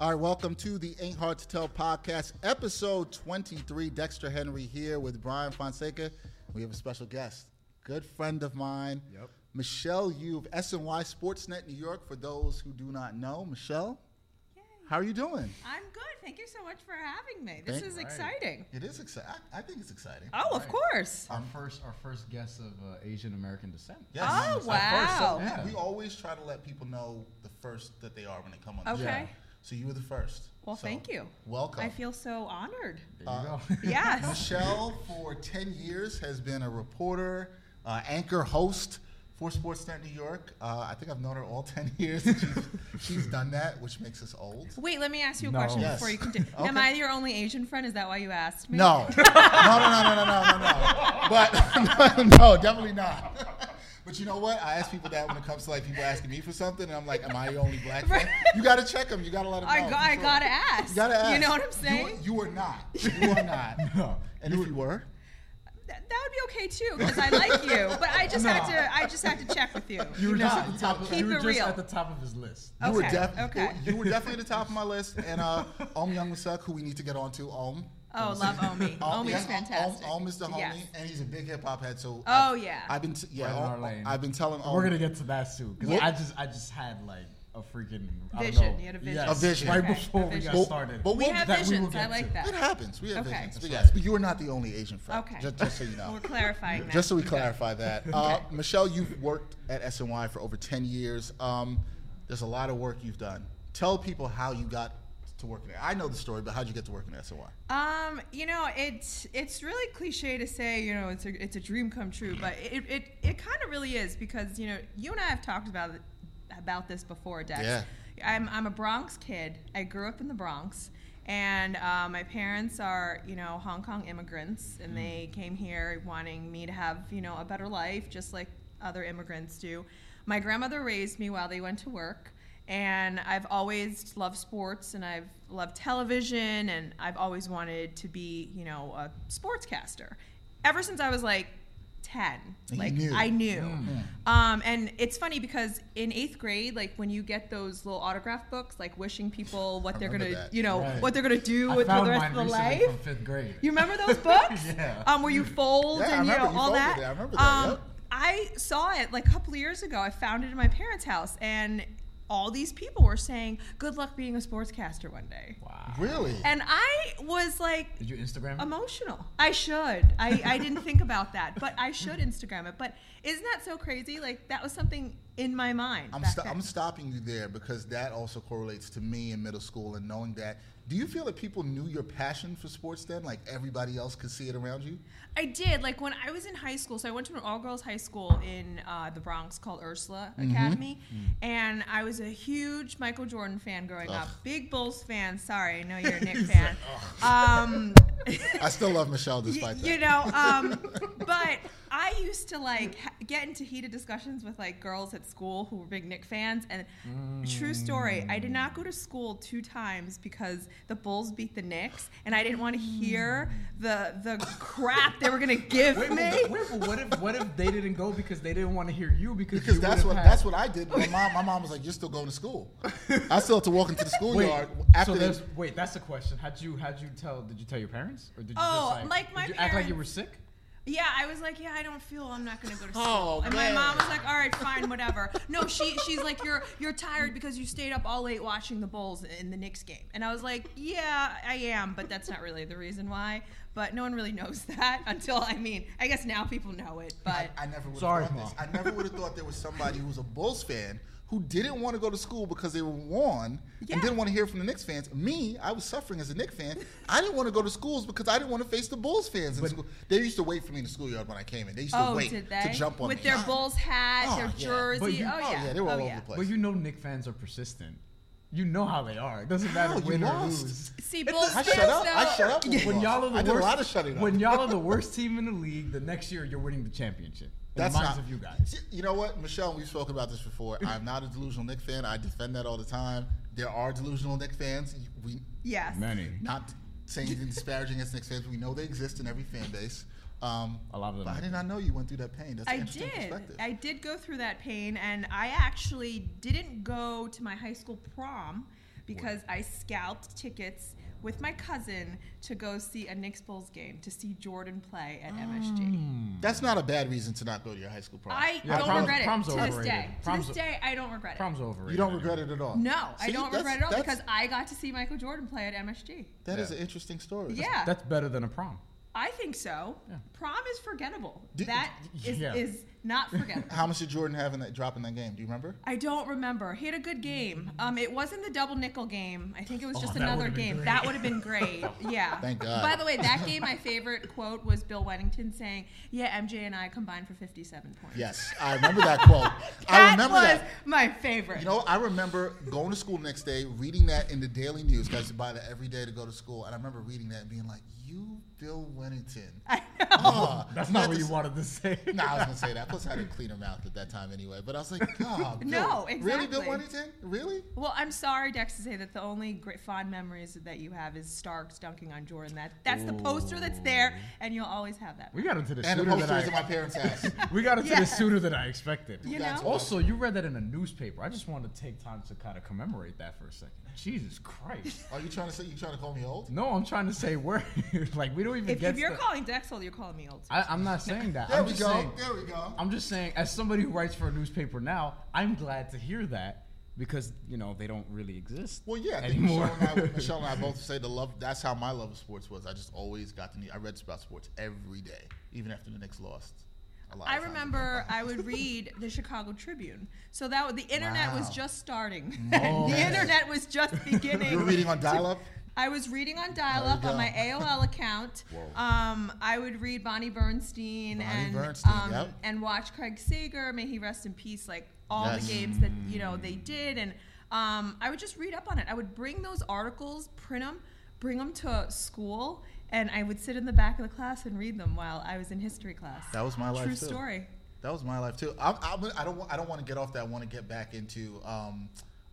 All right, welcome to the Ain't Hard to Tell podcast, episode 23. Dexter Henry here with Brian Fonseca. We have a special guest, good friend of mine, Yep. Michelle Yu of SNY Sportsnet New York. For those who do not know, Michelle, Yay. how are you doing? I'm good. Thank you so much for having me. This Thank- is Right. exciting. It is exciting. I, I think it's exciting. Oh, of Right. course. Our first, our first guest of uh, Asian American descent. Yes. Oh, Our first- wow. we- Yeah. We, always try to let people know the first that they are when they come on the Okay. show. Yeah. So you were the first. Well, So, thank you. Welcome. I feel so honored. There you Uh, go. Yes. Michelle, for 10 years, has been a reporter, uh, anchor, host for Sportsnet New York. Uh, I think I've known her all 10 years. She's, she's done that, which makes us old. Wait, let me ask you a No. question Yes. before you continue. Okay. Am I your only Asian friend? Is that why you asked me? No. no, no, no, no, no, no, no, no. But no, definitely not. But you know what? I ask people that when it comes to like people asking me for something, and I'm like, "Am I the only black friend?" You got to check them. You got to let them know. I, go- I sure. gotta ask. You got to ask. You know what I'm You- saying? You, are not. You are not. No. And if you were, Th- that would be okay too, because I like you. But I just had to. I just had to check with you. You were know? just at the top. Of, Keep you were it just real. at the top of his list. You were Okay, def- okay. You were definitely at the top of my list. And uh, Ohm Youngmisuk, who we need to get on to, Ohm. Oh, love Omi. Omi's yes, fantastic. Ohm, Ohm is the homie, Yes. and he's a big hip hop head. So Oh, I've- yeah. I've been t- yeah, Right Ohm- our lane. I've been telling Ohm. We're gonna get to that soon because What- I just, I just had like a freaking I don't Vision. know. You had a vision. Yes, A vision. right Okay, before a we got But- started. but we we'll- have that we visions. I like to. that. It happens. We have Okay. visions. But That's yes, but you are not the only Asian friend. Okay. Just, just so you know. We're clarifying that. Just so we clarify that. Uh, Michelle, you've worked at SNY for over 10 years. Um, there's a lot of work you've done. Tell people how you got to working there. I know the story, but how'd you get to working at SNY? Um, you know, it's it's really cliche to say, you know, it's a it's a dream come true, but it it, it kind of really is because you know you and I have talked about it, about this before, Dex. Yeah. I'm I'm a Bronx kid. I grew up in the Bronx, and uh, my parents are you know Hong Kong immigrants, and they came here wanting me to have you know a better life, just like other immigrants do. My grandmother raised me while they went to work and I've always loved sports and I've loved television and I've always wanted to be, you know, a sportscaster. Ever since I was like 10. You like knew. I knew. Um, and it's funny because in 8th grade, like when you get those little autograph books like wishing people what I they're going to, that. you know, Right. what they're going to do I with for the rest mine of the recently life. from fifth grade. You remember those books? Yeah. Um, where you fold Yeah, and you know remember you all folded that. it. I remember that, Um, yep. I saw it like a couple of years ago. I found it in my parents' house, and all these people were saying, "Good luck being a sportscaster one day." Wow. Really? And I was like Did you Instagram? emotional. I should. I, I didn't think about that, but I should Instagram it. But isn't that so crazy? Like that was something in my mind. I'm, back sto- I'm stopping you there because that also correlates to me in middle school and knowing that. Do you feel that people knew your passion for sports then, like everybody else could see it around you? I did. Like when I was in high school, so I went to an all girls high school in uh, the Bronx called Ursula Mm-hmm. Academy. And I was a huge Michael Jordan fan growing up. Big Bulls fan. Sorry, I know you're a Knicks fan. Um, I still love Michelle y- despite that. you know, um, but I used to like ha- get into heated discussions with like girls at school who were big Knicks fans. And true story, I did not go to school two times because the Bulls beat the Knicks, and I didn't want to hear hmm. the the crap they were gonna give Wait, me. but, wait, but what if what if they didn't go because they didn't want to hear you because Because you that's what had- that's what I did. My mom, my mom was like, "You're still going to school." I still have to walk into the Wait, schoolyard so after they, there's, wait, that's the question. How'd you how'd you tell? Did you tell your parents or did you Oh, just like, my did you act like you were sick? Yeah, I was like, yeah, I don't feel I'm not gonna go to oh, school. Oh, and man. my mom was like, all right, fine, whatever. No, she she's like, you're you're tired because you stayed up all late watching the Bulls in the Knicks game. And I was like, yeah, I am, but that's not really the reason why. But no one really knows that until I mean, I guess now people know it. But I, I never would have Sorry, thought this. Mom. I never would have thought there was somebody who was a Bulls fan who didn't want to go to school because they were won Yeah. and didn't want to hear from the Knicks fans. Me, I was suffering as a Knicks fan. I didn't want to go to schools because I didn't want to face the Bulls fans in But- school. They used to wait for me in the schoolyard when I came in. They used to oh, wait did they? to jump on with me. their. Bulls hat, Oh, their yeah. jersey. But you- oh Oh yeah, yeah, they were all oh, over the place. But you know Knicks fans are persistent. You know how they are. It doesn't matter How? You win or lost. lose. See, It Bulls I shut up. though. I shut up. Yeah. When y'all are the I worst, a lot of shutting up. When y'all are the worst team in the league, the next year you're winning the championship. In That's the minds not- of you guys. You know what, Michelle? We've spoken about this before. I'm not a delusional Knicks fan. I defend that all the time. There are delusional Knicks fans. We Yes. Many. not saying anything disparaging against Knicks fans. We know they exist in every fan base. Um, A lot of them But I did not know you went through that pain. That's an I did. I did go through that pain, and I actually didn't go to my high school prom because I scalped tickets with my cousin to go see a Knicks Bulls game to see Jordan play at MSG. That's not a bad reason to not go to your high school prom. I Yeah, don't prom- regret it prom's to this overrated. day. Prom's- to this day, I don't regret it. Prom's overrated. you don't regret it at all. No, I don't regret it at all because I got to see Michael Jordan play at MSG. That is Yeah. an interesting story. Yeah, That's better than a prom. I think so. Yeah. Prom is forgettable. Do- that is, Yeah. is not forgettable. How much did Jordan have in that drop in that game? Do you remember? I don't remember. He had a good game. Um, it wasn't the double nickel game. I think it was Oh, just another game. That would have been great. Yeah. Thank God. By the way, that game, my favorite quote was Bill Wennington saying, "Yeah, MJ and I combined for 57 points." Yes, I remember that quote. I That remember was that. my favorite. You know, I remember going to school the next day, reading that in the Daily News. Guys you buy that every day to go to school, and I remember reading that and being like, "You, Bill Wennington." I know. Oh, That's not what to you wanted to say. No, I was gonna say that. Plus, I didn't clean her mouth at that time anyway. But I was like, God, Bill, No, Really, Bill. Wennington? Really? Well, I'm sorry, Dex, to say that the only great fond memories that you have is Starks dunking on Jordan. That that's the poster that's there, and you'll always have that. We got into the And the sooner than posters at my I. parents' house. We got into Yeah. this sooner than I expected. You know? Also, you read that in a newspaper. I just wanted to take time to kind of commemorate that for a second. Jesus Christ. Are you trying to say you're trying to call me old? No, I'm trying to say we're like we don't even If, get. if you're the- calling Dex old, you're calling me old. I, I'm not saying that. There I'm we just go. saying. There we go. I'm just saying, as somebody who writes for a newspaper now, I'm glad to hear that because you know they don't really exist. Well, yeah, I think anymore. Michelle and, I, Michelle and I both say the love. That's how my love of sports was. I just always got to need. I read about sports every day, even after the Knicks lost. I remember I would read the Chicago Tribune. So that the internet was just starting. The internet was just beginning. You were reading on dial-up. I was reading on dial-up on my AOL account. Um, I would read Bonnie Bernstein Bonnie and Bernstein, um, yep. and watch Craig Sager. May he rest in peace. Like all Yes. the games that you know they did, and um, I would just read up on it. I would bring those articles, print them, bring them to school, and I would sit in the back of the class and read them while I was in history class. That was my life True too. story. That was my life too. I'm, I'm, I don't. want- I don't want to get off that. I want to get back into um,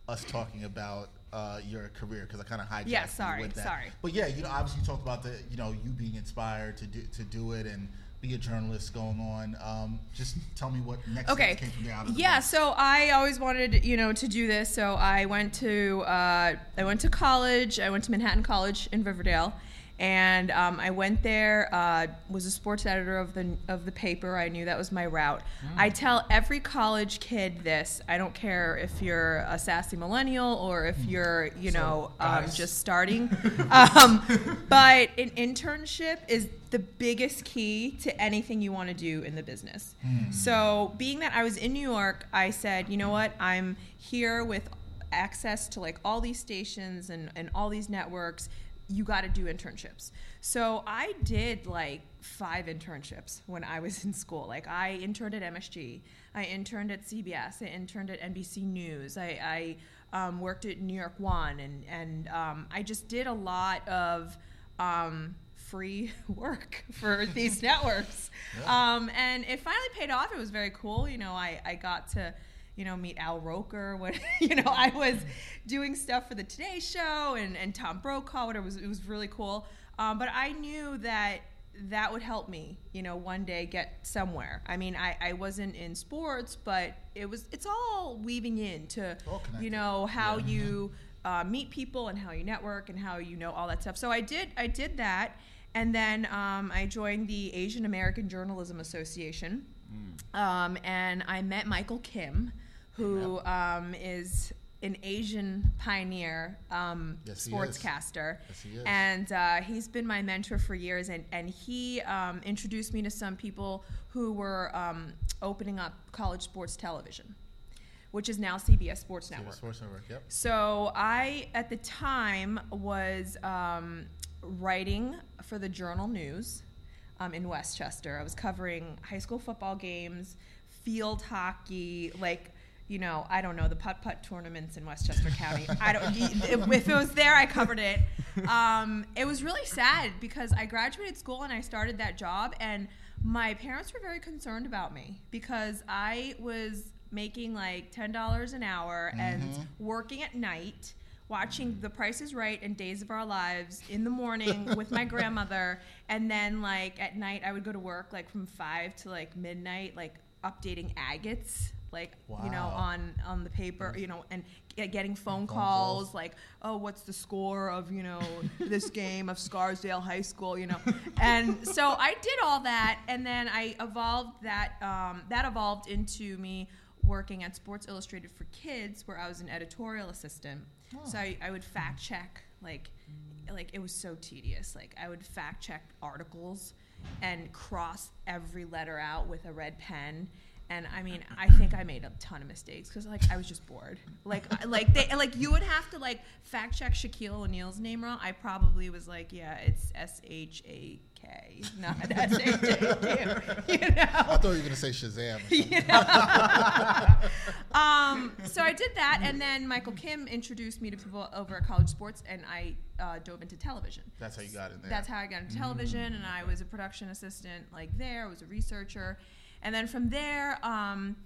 us talking about uh, your career because I kind of hijacked. Yeah, sorry, with that. sorry. But yeah, you know, obviously you talked about the, you know, you being inspired to do to do it and be a journalist going on. Um, just tell me what next okay came from there. out of the yeah so i always wanted you know to do this so i went to uh, i went to college i went to manhattan college in riverdale and um, I went there. Uh, was a sports editor of the of the paper. I knew that was my route. I tell every college kid this. I don't care if you're a sassy millennial or if you're you know um, just starting. um, but an internship is the biggest key to anything you want to do in the business. So, being that I was in New York, I said, you know what? I'm here with access to like all these stations and, and all these networks. You got to do internships. So, I did like five internships when I was in school. Like, I interned at MSG, I interned at CBS, I interned at NBC News, I, I um, worked at New York One, and, and um, I just did a lot of. Um, free work for these networks. Um, and it finally paid off. It was very cool. You know, I, I got to, you know, meet Al Roker when, you know, I was doing stuff for the Today Show and, and Tom Brokaw. It was, it was really cool. Um, but I knew that that would help me, you know, one day get somewhere. I mean, I, I wasn't in sports, but it was, it's all weaving into, All connected. you know, how you uh, meet people and how you network and how you know all that stuff. So I did I did that, and then um, I joined the Asian American Journalism Association, um, and I met Michael Kim, who um, is an Asian pioneer um, Yes, he sportscaster, Yes, he is. and uh, he's been my mentor for years. And and he um, introduced me to some people who were um, opening up college sports television, which is now CBS Sports Yeah, Network. Sports Network. Yep. So I, at the time, was um, writing for the Journal News um, in Westchester. I was covering high school football games, field hockey, like you know, I don't know the putt putt tournaments in Westchester County. I don't. If, it was there, I covered it. Um, it was really sad because I graduated school and I started that job, and my parents were very concerned about me because I was making like ten dollars an hour and working at night watching The Price is Right and Days of Our Lives in the morning with my grandmother, and then like at night I would go to work like from five to like midnight, like updating agates, like you know on on the paper, you know, and get- getting phone, Phone calls, calls. like, oh, what's the score of you know this game of Scarsdale High School, you know, and so I did all that, and then I evolved that um, that evolved into me working at Sports Illustrated for Kids, where I was an editorial assistant. So I, I would fact check like like it was so tedious. Like I would fact check articles and cross every letter out with a red pen. And I mean, I think I made a ton of mistakes because like I was just bored. Like, like they like you would have to like fact check Shaquille O'Neal's name wrong. I probably was like, yeah, it's S H A K, not S H A Q. You know. I thought you were gonna say Shazam. You know? um, so I did that, and then Michael Kim introduced me to people over at College Sports, and I uh, dove into television. That's how you got in there. That's how I got into television, and I was a production assistant like there. I was a researcher, and then from there, um,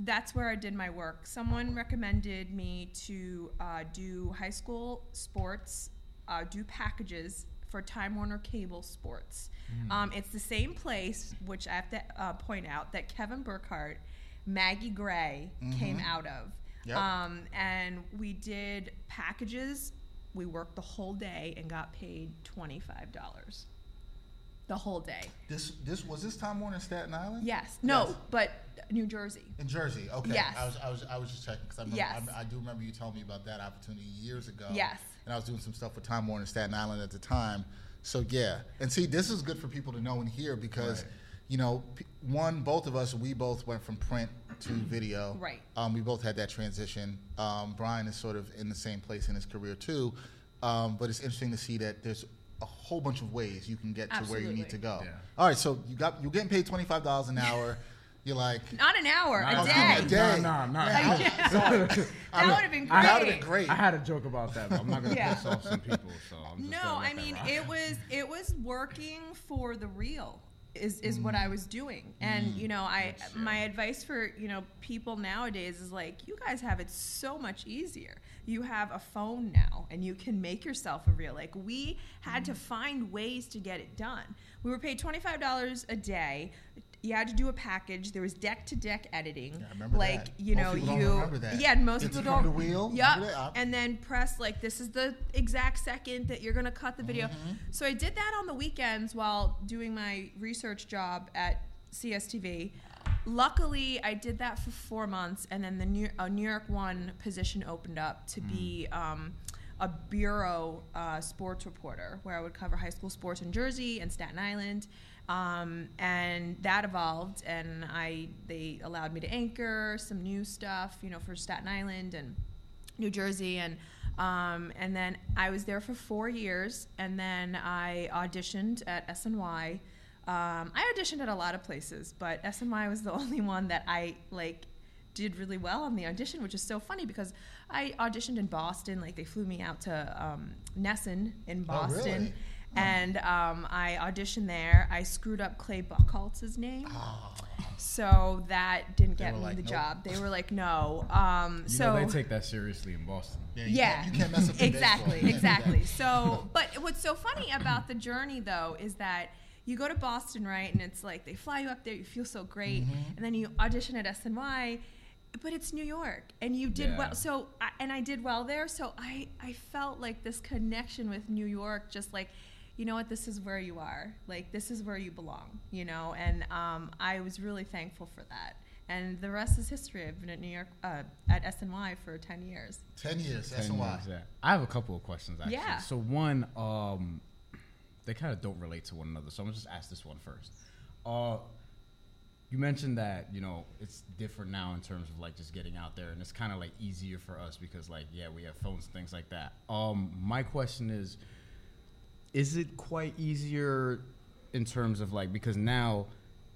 that's where I did my work. Someone recommended me to uh, do high school sports, uh, do packages for Time Warner Cable Sports. Um, it's the same place, which I have to uh, point out that Kevin Burkhardt, Maggie Gray came out of. Yep. Um, and we did packages. We worked the whole day and got paid twenty five dollars. The whole day. This this was this Time Warner in Staten Island? Yes. No, Yes. but New Jersey. In Jersey, okay. Yes. I was, I was, I was just checking because I, remember- Yes. I, I do remember you telling me about that opportunity years ago. Yes. And I was doing some stuff with Time Warner in Staten Island at the time. So yeah, and see, this is good for people to know and hear because, Right. you know, one, both of us, we both went from print to video. Right. Um, we both had that transition. Um, Brian is sort of in the same place in his career too, um, but it's interesting to see that there's a whole bunch of ways you can get to where you need to go. Yeah. All right, so you got you're getting paid twenty five dollars an hour. You're like, Not an hour, Nah, a nah, day. a day. Nah, nah, nah. Man, I- sorry. That would have been great. That would have been great. I had a joke about that, but I'm not gonna Yeah. piss off some people. So I'm just No, I mean rock. it was it was working for the real is is what I was mm. doing. And mm. you know, I my advice for, you know, people nowadays is like you guys have it so much easier. You have a phone now and you can make yourself a reel. Like we had to find ways to get it done. We were paid $25 a day. You had to do a package. There was deck to deck editing. Yeah, I remember like, that. you Most know, you remember that. Yeah, most It's people don't the wheel? Yep. And then press like this is the exact second that you're gonna cut the video. Mm-hmm. So I did that on the weekends while doing my research job at CSTV. Luckily, I did that for four months, and then the New, a New York One position opened up to be um, a bureau uh, sports reporter, where I would cover high school sports in Jersey and Staten Island. Um, and that evolved, and I they allowed me to anchor some new stuff, you know, for Staten Island and New Jersey, and um, and then I was there for four years, and then I auditioned at SNY. Um, I auditioned at a lot of places, but SNY was the only one that I like did really well on the audition, which is so funny because I auditioned in Boston. Like they flew me out to um, NESN in Oh, Boston. really? And um, I auditioned there. I screwed up Clay Buchholz's name, Oh. so that didn't They get me like, the "Nope." job. They were like, "No." Um, You so know, they take that seriously in Boston. you yeah, Can't, you can't mess up exactly, baseball. You can't do that. exactly. So, but what's so funny about the journey though is that you go to Boston, right, and it's like they fly you up there, you feel so great, Mm-hmm. and then you audition at SNY, but it's New York, and you did Yeah. well. So, I, and I did well there. So I, I felt like this connection with New York, just like. You know what? This is where you are. Like this is where you belong. You know, and um, I was really thankful for that. And the rest is history. I've been at New York uh, at SNY for ten years. Ten years. That's 10 why. years, yeah. I have a couple of questions actually. Yeah. So one, um, they kind of don't relate to one another. So I'm gonna just ask this one first. Uh, you mentioned that you know it's different now in terms of like just getting out there, and it's kind of like easier for us because like yeah we have phones and things like that. Um, my question is, is it quite easier in terms of like because now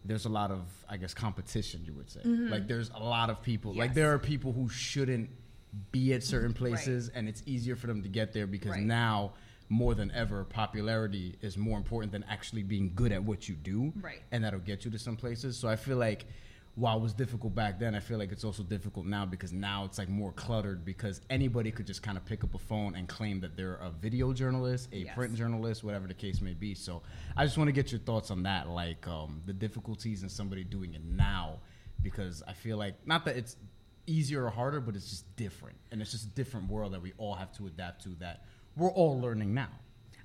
there's a lot of I guess competition you would say like there's a lot of people like there are people who shouldn't be at certain places and it's easier for them to get there because Right. now more than ever popularity is more important than actually being good at what you do Right. and that'll get you to some places so I feel like while it was difficult back then, I feel like it's also difficult now because now it's like more cluttered because anybody could just kind of pick up a phone and claim that they're a video journalist, a Yes. print journalist, whatever the case may be. So I just want to get your thoughts on that, like um, the difficulties in somebody doing it now, because I feel like not that it's easier or harder, but it's just different, and it's just a different world that we all have to adapt to. That we're all learning now.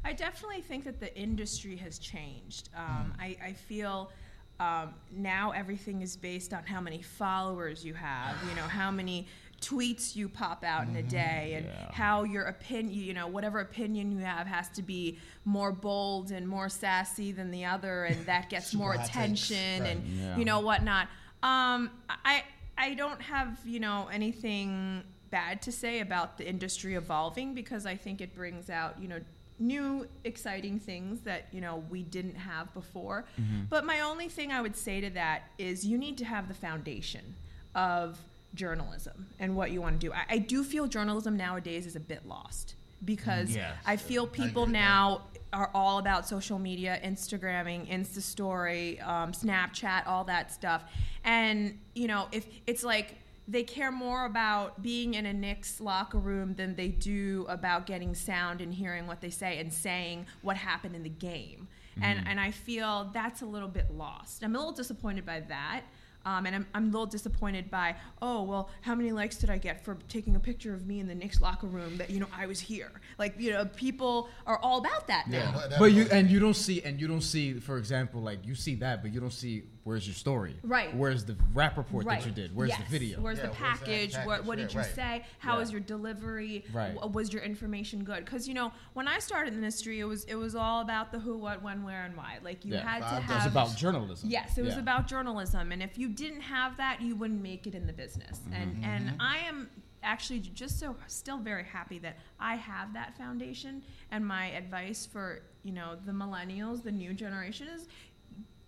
I definitely think that the industry has changed. Um, I, I feel um, now everything is based on how many followers you have, you know, how many tweets you pop out in a day, and Yeah. how your opinion, you know, whatever opinion you have has to be more bold and more sassy than the other, and that gets more attention, right. and Yeah. you know whatnot. Um, I I don't have you know anything bad to say about the industry evolving because I think it brings out you know new exciting things that you know we didn't have before. But my only thing I would say to that is you need to have the foundation of journalism and what you want to do. I, I do feel journalism nowadays is a bit lost because Yes. I feel people now are all about social media, Instagramming, Insta Story, um, Snapchat, all that stuff. And you know, if it's like they care more about being in a Knicks locker room than they do about getting sound and hearing what they say and saying what happened in the game. And and I feel that's a little bit lost. I'm a little disappointed by that. Um, and I'm, I'm a little disappointed by, oh, well, how many likes did I get for taking a picture of me in the Knicks locker room that, you know, I was here? Like, you know, people are all about that now. Yeah, that- But you and you don't see and you don't see, for example, like you see that, but you don't see where's your story, Right. Where's the wrap report that you did? Where's Yes. the video? Where's Yeah, the where's package? What, what Yeah, did you right. say? How was Yeah. your delivery? Right. W- Was your information good? Because you know, when I started in the industry, it was it was all about the who, what, when, where, and why. Like you Yeah. had to have. It's was about journalism. Yes, it was Yeah. about journalism, and if you didn't have that, you wouldn't make it in the business. Mm-hmm. And and mm-hmm. I am actually just so still very happy that I have that foundation. And my advice for you know the millennials, the new generation is.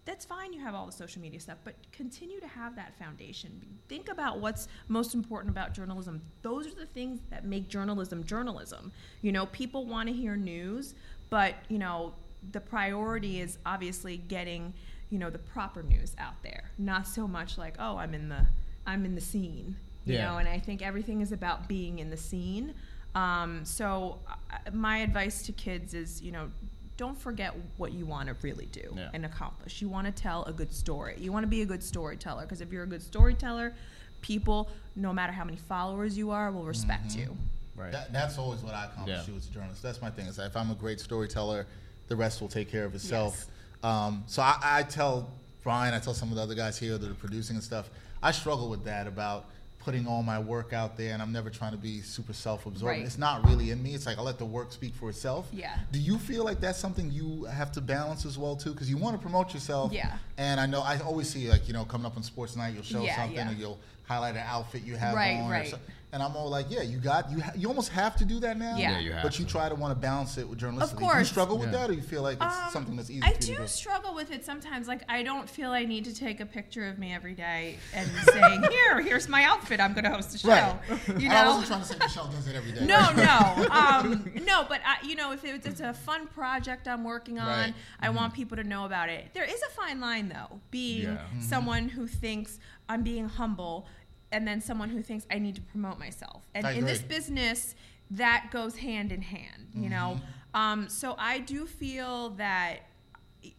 That's fine. You have all the social media stuff, but continue to have that foundation. Think about what's most important about journalism. Those are the things that make journalism journalism. You know, people want to hear news, but you know, the priority is obviously getting you know the proper news out there not so much like oh i'm in the i'm in the scene you Yeah. know and i think everything is about being in the scene um, so uh, my advice to kids is you know don't forget what you want to really do Yeah. and accomplish you want to tell a good story you want to be a good storyteller because if you're a good storyteller people no matter how many followers you are will respect Mm-hmm. you Right. That, that's always what I accomplish Yeah. too as a journalist. That's my thing. Is that if I'm a great storyteller, the rest will take care of itself. Um, so I, I tell Brian, I tell some of the other guys here that are producing and stuff. I struggle with that about putting all my work out there, and I'm never trying to be super self-absorbed. Right. It's not really in me. It's like I let the work speak for itself. Yeah. Do you feel like that's something you have to balance as well too? Because you want to promote yourself. Yeah. And I know I always see like you know coming up on SportsNite, you'll show Yeah, something yeah. or you'll highlight an outfit you have Right, on. or right. So- and I'm all like, yeah, you got you. Ha- you almost have to do that now. Yeah. Yeah, you have But you try to want to balance it with journalism. Of Do you struggle with Yeah. that, or you feel like it's Um, something that's easy I for you do to do? struggle with it sometimes. Like I don't feel I need to take a picture of me every day and saying, "Here, here's my outfit. I'm going to host a show." Right. You I know. wasn't trying to say Michelle does it every day. No, no, um, no. But I, you know, if it's, it's a fun project I'm working on, Right. I want people to know about it. There is a fine line, though, being Yeah. Mm-hmm. someone who thinks I'm being humble, and then someone who thinks I need to promote myself. And in this business, that goes hand in hand. You know, Mm-hmm. um, so I do feel that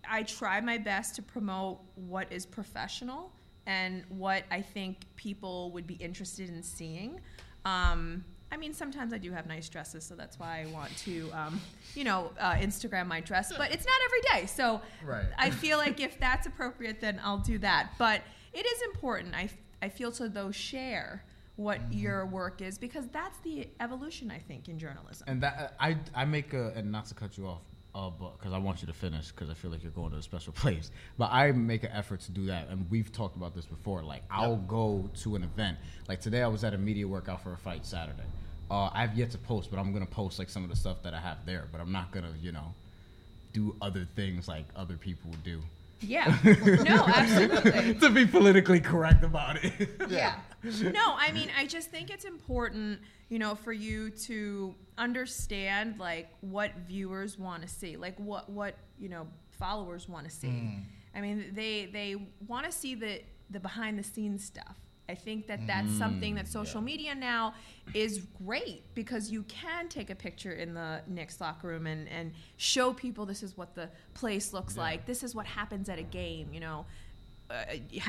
I try my best to promote what is professional and what I think people would be interested in seeing. Um, I mean, sometimes I do have nice dresses, so that's why I want to, um, you know, uh, Instagram my dress. But it's not every day, so Right. I feel like if that's appropriate, then I'll do that. But it is important. I, I feel to those share what your work is because that's the evolution I think in journalism. And that I I make a and not to cut you off, uh, but because I want you to finish because I feel like you're going to a special place. But I make an effort to do that, and we've talked about this before. Like I'll go to an event. Like today, I was at a media workout for a fight Saturday. Uh, I've yet to post, but I'm gonna post like some of the stuff that I have there. But I'm not gonna, you know, do other things like other people would do. Yeah, no, absolutely. to be politically correct about it. yeah. No, I mean, I just think it's important, you know, for you to understand like what viewers want to see, like what what you know followers want to see. Hmm. I mean, they they want to see the the behind the scenes stuff. I think that that's something that social media now is great because you can take a picture in the Knicks locker room and, and show people this is what the place looks Yeah. like. This is what happens at a game, you know uh,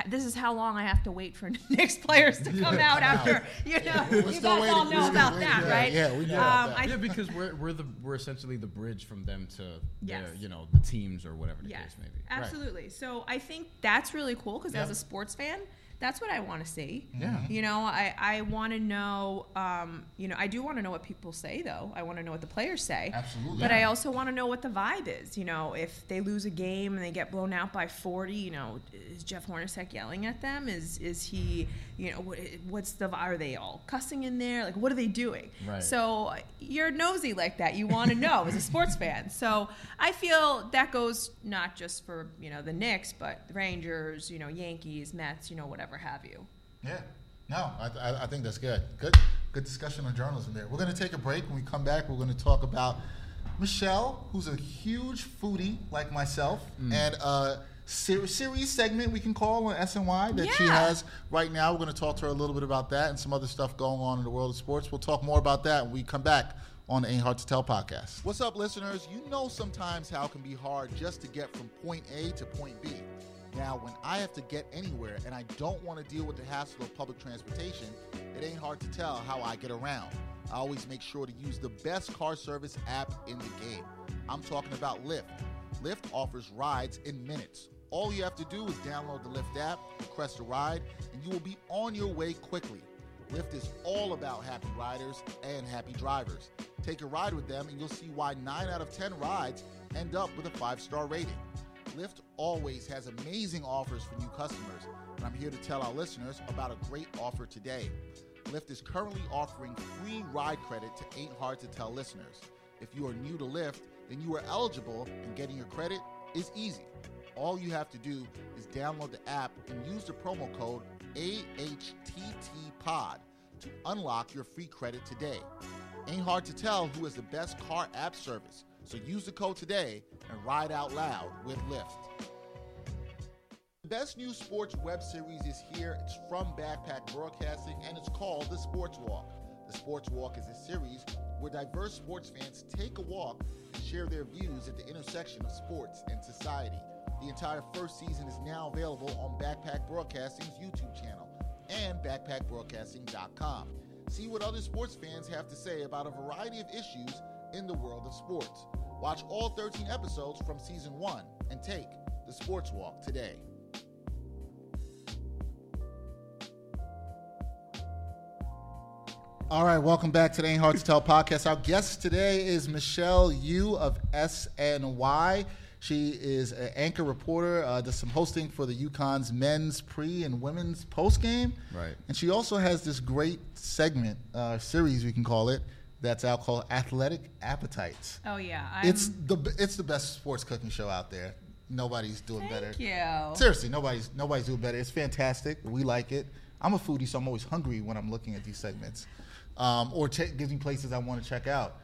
this is how long I have to wait for Knicks players to come out after you know We're you guys waiting. all We're know about waiting. that, Yeah, right? yeah, we know Um, that. Yeah, because we're we're the we're essentially the bridge from them to Yes. their, you know the teams or whatever the Yes, case may be. Right. absolutely. So I think that's really cool because as a sports fan, that's what I want to see. Yeah. You know, I, I want to know, um, you know, I do want to know what people say, though. I want to know what the players say. Absolutely. But I also want to know what the vibe is. You know, if they lose a game and they get blown out by 40, you know, is Jeff Hornacek yelling at them? Is is he, you know, what, what's the, are they all cussing in there? Like, what are they doing? Right. So you're nosy like that. You want to know as a sports fan. So I feel that goes not just for, you know, the Knicks, but the Rangers, you know, Yankees, Mets, you know, whatever have you. Yeah. No, I, I, I think that's good. Good, good discussion on journalism there. We're going to take a break. When we come back, we're going to talk about Michelle, who's a huge foodie like myself, mm. and a ser- series segment we can call on SNY that she has right now. We're going to talk to her a little bit about that and some other stuff going on in the world of sports. We'll talk more about that when we come back on the Ain't Hard to Tell podcast. What's up, listeners? You know sometimes how it can be hard just to get from point A to point B. Now, when I have to get anywhere and I don't want to deal with the hassle of public transportation, it ain't hard to tell how I get around. I always make sure to use the best car service app in the game. I'm talking about Lyft. Lyft offers rides in minutes. All you have to do is download the Lyft app, request a ride, and you will be on your way quickly. Lyft is all about happy riders and happy drivers. Take a ride with them, and you'll see why 9 out of 10 rides end up with a 5 star rating. Lyft always has amazing offers for new customers, and I'm here to tell our listeners about a great offer today. Lyft is currently offering free ride credit to Ain't Hard to Tell listeners. If you are new to Lyft, then you are eligible, and getting your credit is easy. All you have to do is download the app and use the promo code AHTTPOD to unlock your free credit today. Ain't hard to tell who has the best car app service, so use the code today and ride out loud with Lyft. The best new sports web series is here. It's from Backpack Broadcasting and it's called The Sports Walk. The Sports Walk is a series where diverse sports fans take a walk and share their views at the intersection of sports and society. The entire first season is now available on Backpack Broadcasting's YouTube channel and backpackbroadcasting.com. See what other sports fans have to say about a variety of issues in the world of sports. Watch all 13 episodes from season 1 and take the Sports Walk today. All right, welcome back to the Ain't Hard to Tell podcast. Our guest today is Michelle Yu of SNY. She is an anchor reporter, uh, does some hosting for the UConn's men's pre and women's post game. Right. And she also has this great segment, uh, series we can call it, that's out called Athletic Appetites. Oh, yeah. I'm, It's the it's the best sports cooking show out there. Nobody's doing Thank better. you. Seriously, nobody's nobody's doing better. It's fantastic. We like it. I'm a foodie, so I'm always hungry when I'm looking at these segments, um, or che- gives me places I want to check out.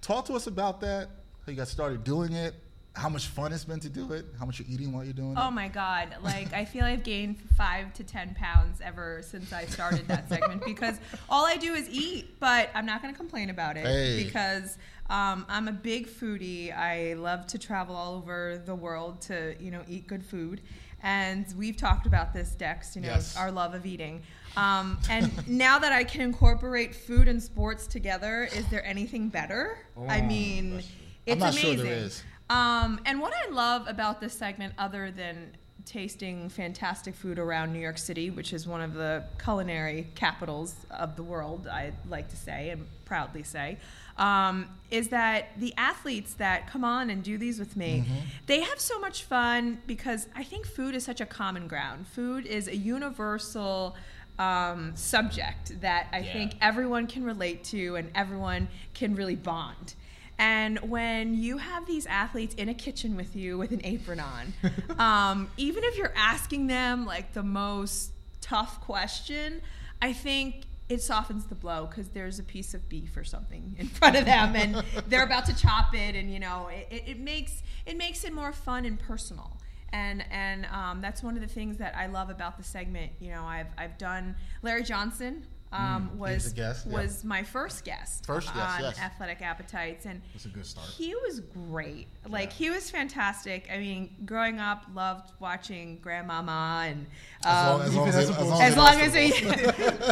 Talk to us about that. How you got started doing it? How much fun it's been to do it? How much you're eating while you're doing Oh it? Oh my God. Like, I feel I've gained five to 10 pounds ever since I started that segment because all I do is eat, but I'm not going to complain about it Hey. because um, I'm a big foodie. I love to travel all over the world to, you know, eat good food. And we've talked about this, Dex, you know, Yes. our love of eating. Um, and now that I can incorporate food and sports together, is there anything better? I Oh, mean, that's true. it's not sure amazing. there is. Um, and what I love about this segment, other than tasting fantastic food around New York City, which is one of the culinary capitals of the world, I like to say and proudly say, um, is that the athletes that come on and do these with me, they have so much fun because I think food is such a common ground. Food is a universal um, subject that I Yeah. think everyone can relate to and everyone can really bond. And when you have these athletes in a kitchen with you with an apron on, um, even if you're asking them like the most tough question, I think it softens the blow because there's a piece of beef or something in front of them, and they're about to chop it, and you know it, it, it makes it makes it more fun and personal and and um, that's one of the things that I love about the segment. You know, I've I've done Larry Johnson. Um, He was was yeah. my first guest First guest, on yes. Athletic Appetites, and That's a good start. he was great. Like he was fantastic. I mean, growing up, loved watching Grandmama and As long um, as, long as, as they- as as long as he.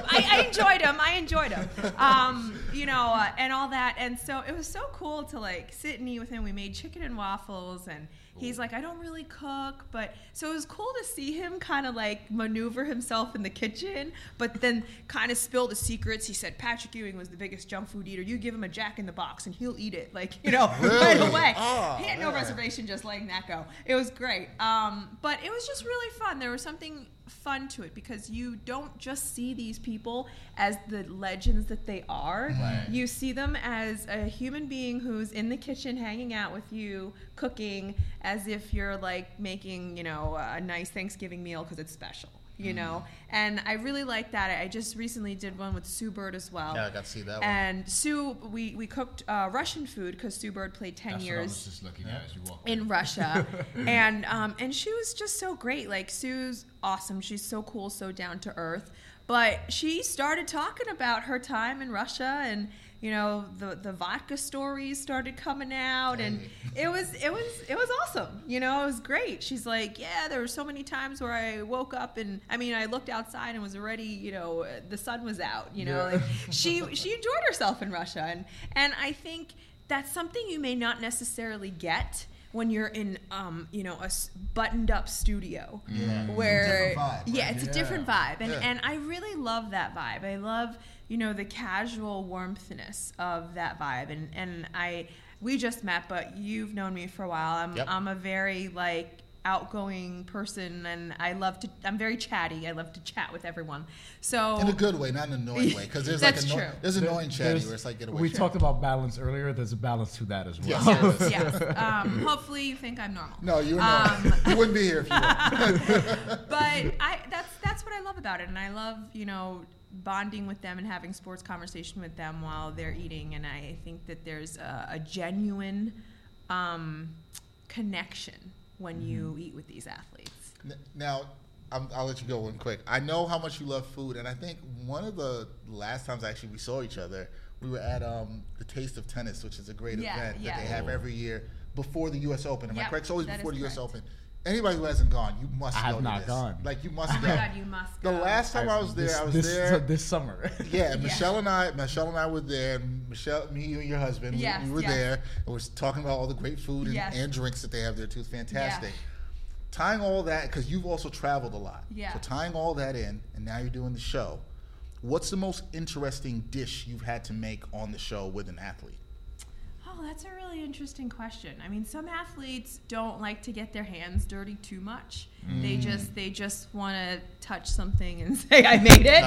I, I enjoyed him. I enjoyed him. Um, you know, uh, and all that. And so it was so cool to like sit and eat with him. We made chicken and waffles, and he's like, I don't really cook, but so it was cool to see him kind of like maneuver himself in the kitchen, but then kind of spill the secrets. He said Patrick Ewing was the biggest junk food eater. You give him a Jack in the Box, and he'll eat it, like you know, right away. Oh, he had no reservation just letting that go. It was great. Um, but it was just really fun. There was something fun to it because you don't just see these people as the legends that they are. Right. You see them as a human being who's in the kitchen hanging out with you, cooking as if you're like making, you know, a nice Thanksgiving meal because it's special. You know, and I really like that. I just recently did one with Sue Bird as well. Yeah, I got to see that one. And Sue, we, we cooked uh, Russian food because Sue Bird played 10 That's years what I was just looking at as you walk. in Russia, and um, and she was just so great. Like Sue's awesome. She's so cool, so down to earth. But she started talking about her time in Russia, and you know the the vodka stories started coming out, and it was it was it was awesome. You know, it was great. She's like, yeah, there were so many times where I woke up and I mean, I looked outside and was already, you know, the sun was out. You know, Yeah. like she she enjoyed herself in Russia, and and I think that's something you may not necessarily get when you're in um, you know a s- buttoned up studio Yeah. where Different vibe, yeah right? it's a different vibe and Yeah. and I really love that vibe I love you know the casual warmthness of that vibe and and I we just met but you've known me for a while I'm Yep. I'm a very like outgoing person and I love to I'm very chatty I love to chat with everyone so in a good way, not in an annoying way. Because there's like That's anno- true. there's annoying chatty There's- where it's like get away. we from talked about balance earlier. There's a balance to that as well. Yes, there is. yes um, hopefully you think I'm normal No, you were Um, not. you wouldn't be here if you were. but I that's that's what I love about it, and I love you know bonding with them and having sports conversation with them while they're eating, and I think that there's a, a genuine um, connection when Mm-hmm. you eat with these athletes. Now, I'm, I'll let you go one quick. I know how much you love food, and I think one of the last times actually we saw each other, we were at um, the Taste of Tennis, which is a great Yeah, event yeah. that they have every year before the U.S. Open. Am I Yep, correct? It's always before the U.S. Open. Anybody who hasn't gone, you must I have go to not this. gone. Like you must Oh go. my God, you must. The go. last time I was there, this, I was this, there. this summer. Yeah, Michelle and I, Michelle and I were there. and Michelle, me, you, and your husband, we- Yes, we, were yes. there. And we're talking about all the great food and, Yes. and drinks that they have there too. It's fantastic. Yeah. Tying all that, because you've also traveled a lot. Yeah. So tying all that in, and now you're doing the show. What's the most interesting dish you've had to make on the show with an athlete? Oh, that's a really interesting question. I mean, some athletes don't like to get their hands dirty too much. They Mm. just they just want to touch something and say I made it.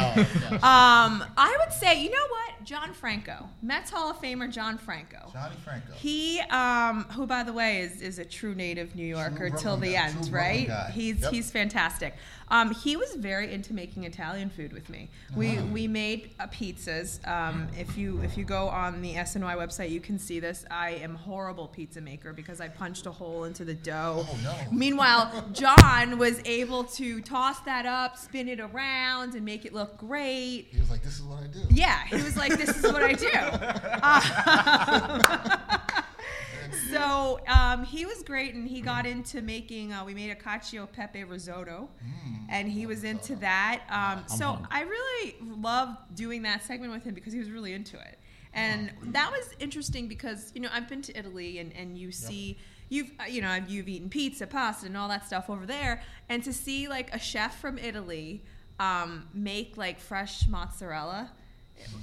Um, I would say, you know what, John Franco, Mets Hall of Famer John Franco. Johnny Franco. He, um, who by the way is, is a true native New Yorker True till the guy, end, right? He's Yep. he's fantastic. Um, he was very into making Italian food with me. We we made uh, pizzas. Um, if you if you go on the SNY website, you can see this. I am horrible pizza maker because I punched a hole into the dough. Oh, no. Meanwhile, John was able to toss that up, spin it around, and make it look great. He was like, "This is what I do." Yeah, he was like, "This is what I do." Um, so um, he was great, and he got into making. Uh, we made a cacio pepe risotto, and he was into that. Um, so. I really loved doing that segment with him because he was really into it, and that was interesting because you know I've been to Italy, and and you see. You've uh, you know you've eaten pizza, pasta, and all that stuff over there, and to see like a chef from Italy um, make like fresh mozzarella.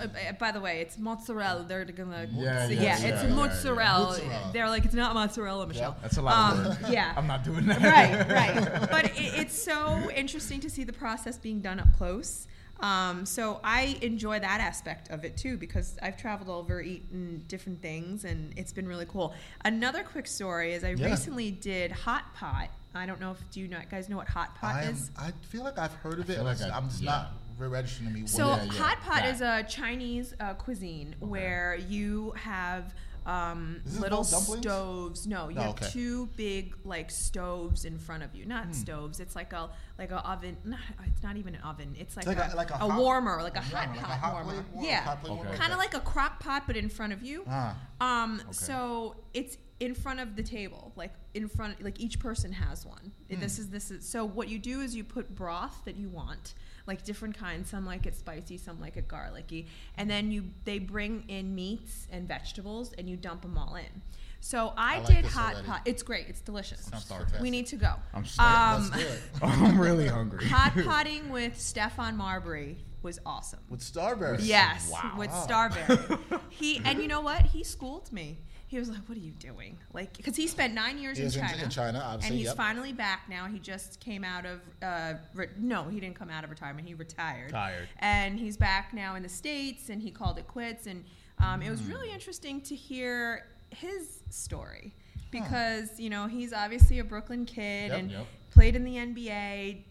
Uh, uh, by the way, it's mozzarella. They're gonna Yeah, so, yeah, yeah, yeah, it's yeah, yeah. mozzarella. Mozzarella. They're like it's not mozzarella, Michelle. That's a lot Um, of work. yeah. I'm not doing that. right, right. But it, it's so interesting to see the process being done up close. Um, so I enjoy that aspect of it too because I've traveled over, eaten different things, and it's been really cool. Another quick story is I Yeah. recently did hot pot. I don't know if do you know, guys know what hot pot I, am, is? I feel like I've heard of it. like I- I'm just yeah. not registering to me. So it is. yeah, hot pot that. is a Chinese uh, cuisine where you have um, little stoves. No, you Oh, have okay. two big like stoves in front of you. Not stoves. It's like a like a oven. Not, it's not even an oven. It's like, like a, a- like a a hot- warmer, like a Yeah, hot like a pot hot warmer. warmer, yeah, hot plate warmer, warmer. kind of like a crock pot, but in front of you. Ah. Um, Okay. so it's in front of the table, like in front, like each person has one. Hmm. This is this is so what you do is you put broth that you want, like different kinds. Some like it spicy, some like it garlicky, and then you they bring in meats and vegetables, and you dump them all in. So I, I like did hot already. pot. It's great. It's delicious. Sounds starving. fantastic. We need to go. I'm starving. Um, Let's do it. I'm really hungry. hot potting with Stephon Marbury was awesome. With Starburst. Yes, Wow. with Wow. Starberry. he and you know what? He schooled me. He was like, "What are you doing?" Like, because he spent nine years He in China. in China, obviously, and he's yep. finally back now. He just came out of uh, re- no, he didn't come out of retirement. He retired. Tired. And he's back now in the states, and he called it quits. And um, it was Hmm. really interesting to hear his story because you know he's obviously a Brooklyn kid Yep, and yep. played in the NBA.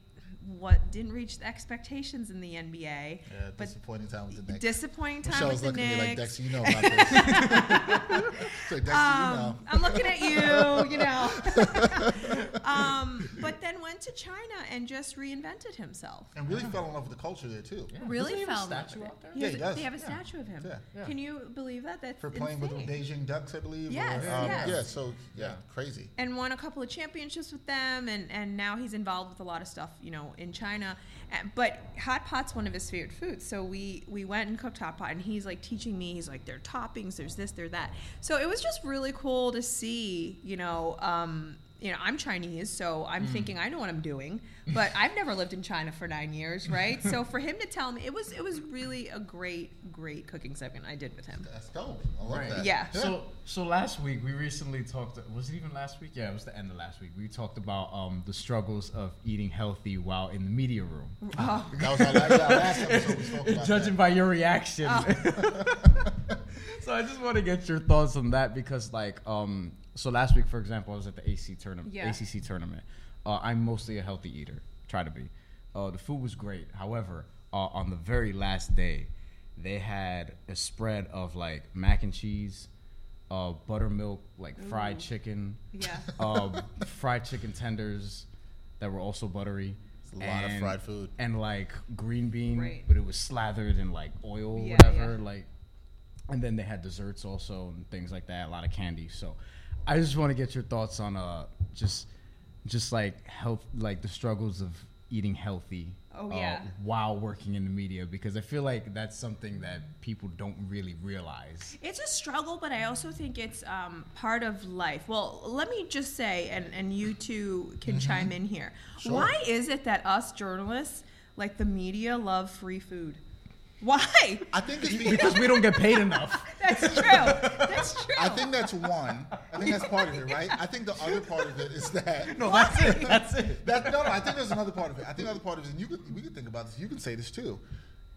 What didn't reach the expectations in the NBA, Yeah, but disappointing time with the Knicks. disappointing time Michelle's with the looking at me like, Knicks. Dexter, you know about this. so, Dexter, you know. um, I'm looking at you, you know. um, but then went to China and just reinvented himself. And really fell in love with the culture there, too. Yeah. Really Doesn't he have a fell in love statue with it. out there? He Yeah, he does. They have a Yeah. statue of him. Yeah. Yeah. Can you believe that? That's For playing with the. Beijing Ducks, I believe. Yes, or, um, yes. Yeah, so, yeah, crazy. and won a couple of championships with them and, and now he's involved with a lot of stuff you know in china Uh, but hot pot's one of his favorite foods. So we we went and cooked hot pot and he's like teaching me. He's like there are toppings there's this there's that. So it was just really cool to see you know um you know i'm chinese so i'm thinking i know what i'm doing but i've never lived in china for nine years right so for him to tell me it was it was really a great great cooking segment i did with him That's dope. I love Right. that. Yeah. So so last week we recently talked. Was it even last week? Yeah, it was the end of last week. We talked about um, the struggles of eating healthy while in the media room. oh That was our last, our last episode. We about Judging that. by your reaction. Oh. so I just want to get your thoughts on that because, like, um, so last week, for example, I was at the AC tournament, Yeah. ACC tournament. Uh, I'm mostly a healthy eater, try to be. Uh, the food was great. However, uh, on the very last day, they had a spread of like mac and cheese, uh, buttermilk, like fried chicken, yeah um, fried chicken tenders that were also buttery. A lot of fried food. And like green bean, Right. but it was slathered in like oil, Yeah, whatever. yeah. Like, and then they had desserts also and things like that. A lot of candy. So, I just want to get your thoughts on uh just just like health, like the struggles of eating healthy. Oh, uh, yeah. while working in the media, because I feel like that's something that people don't really realize. It's a struggle, but I also think it's um, part of life. Well, let me just say, and, and you two can chime in here. Sure. Why is it that us journalists, like the media, love free food? Why? I think it's because Because we don't get paid enough. That's true. That's true. I think that's one. I think that's part of it, right? I think the other part of it is that. No, that's it. That's it. That, no, no, I think there's another part of it. I think another part of it, and you could, we could think about this. You can say this too.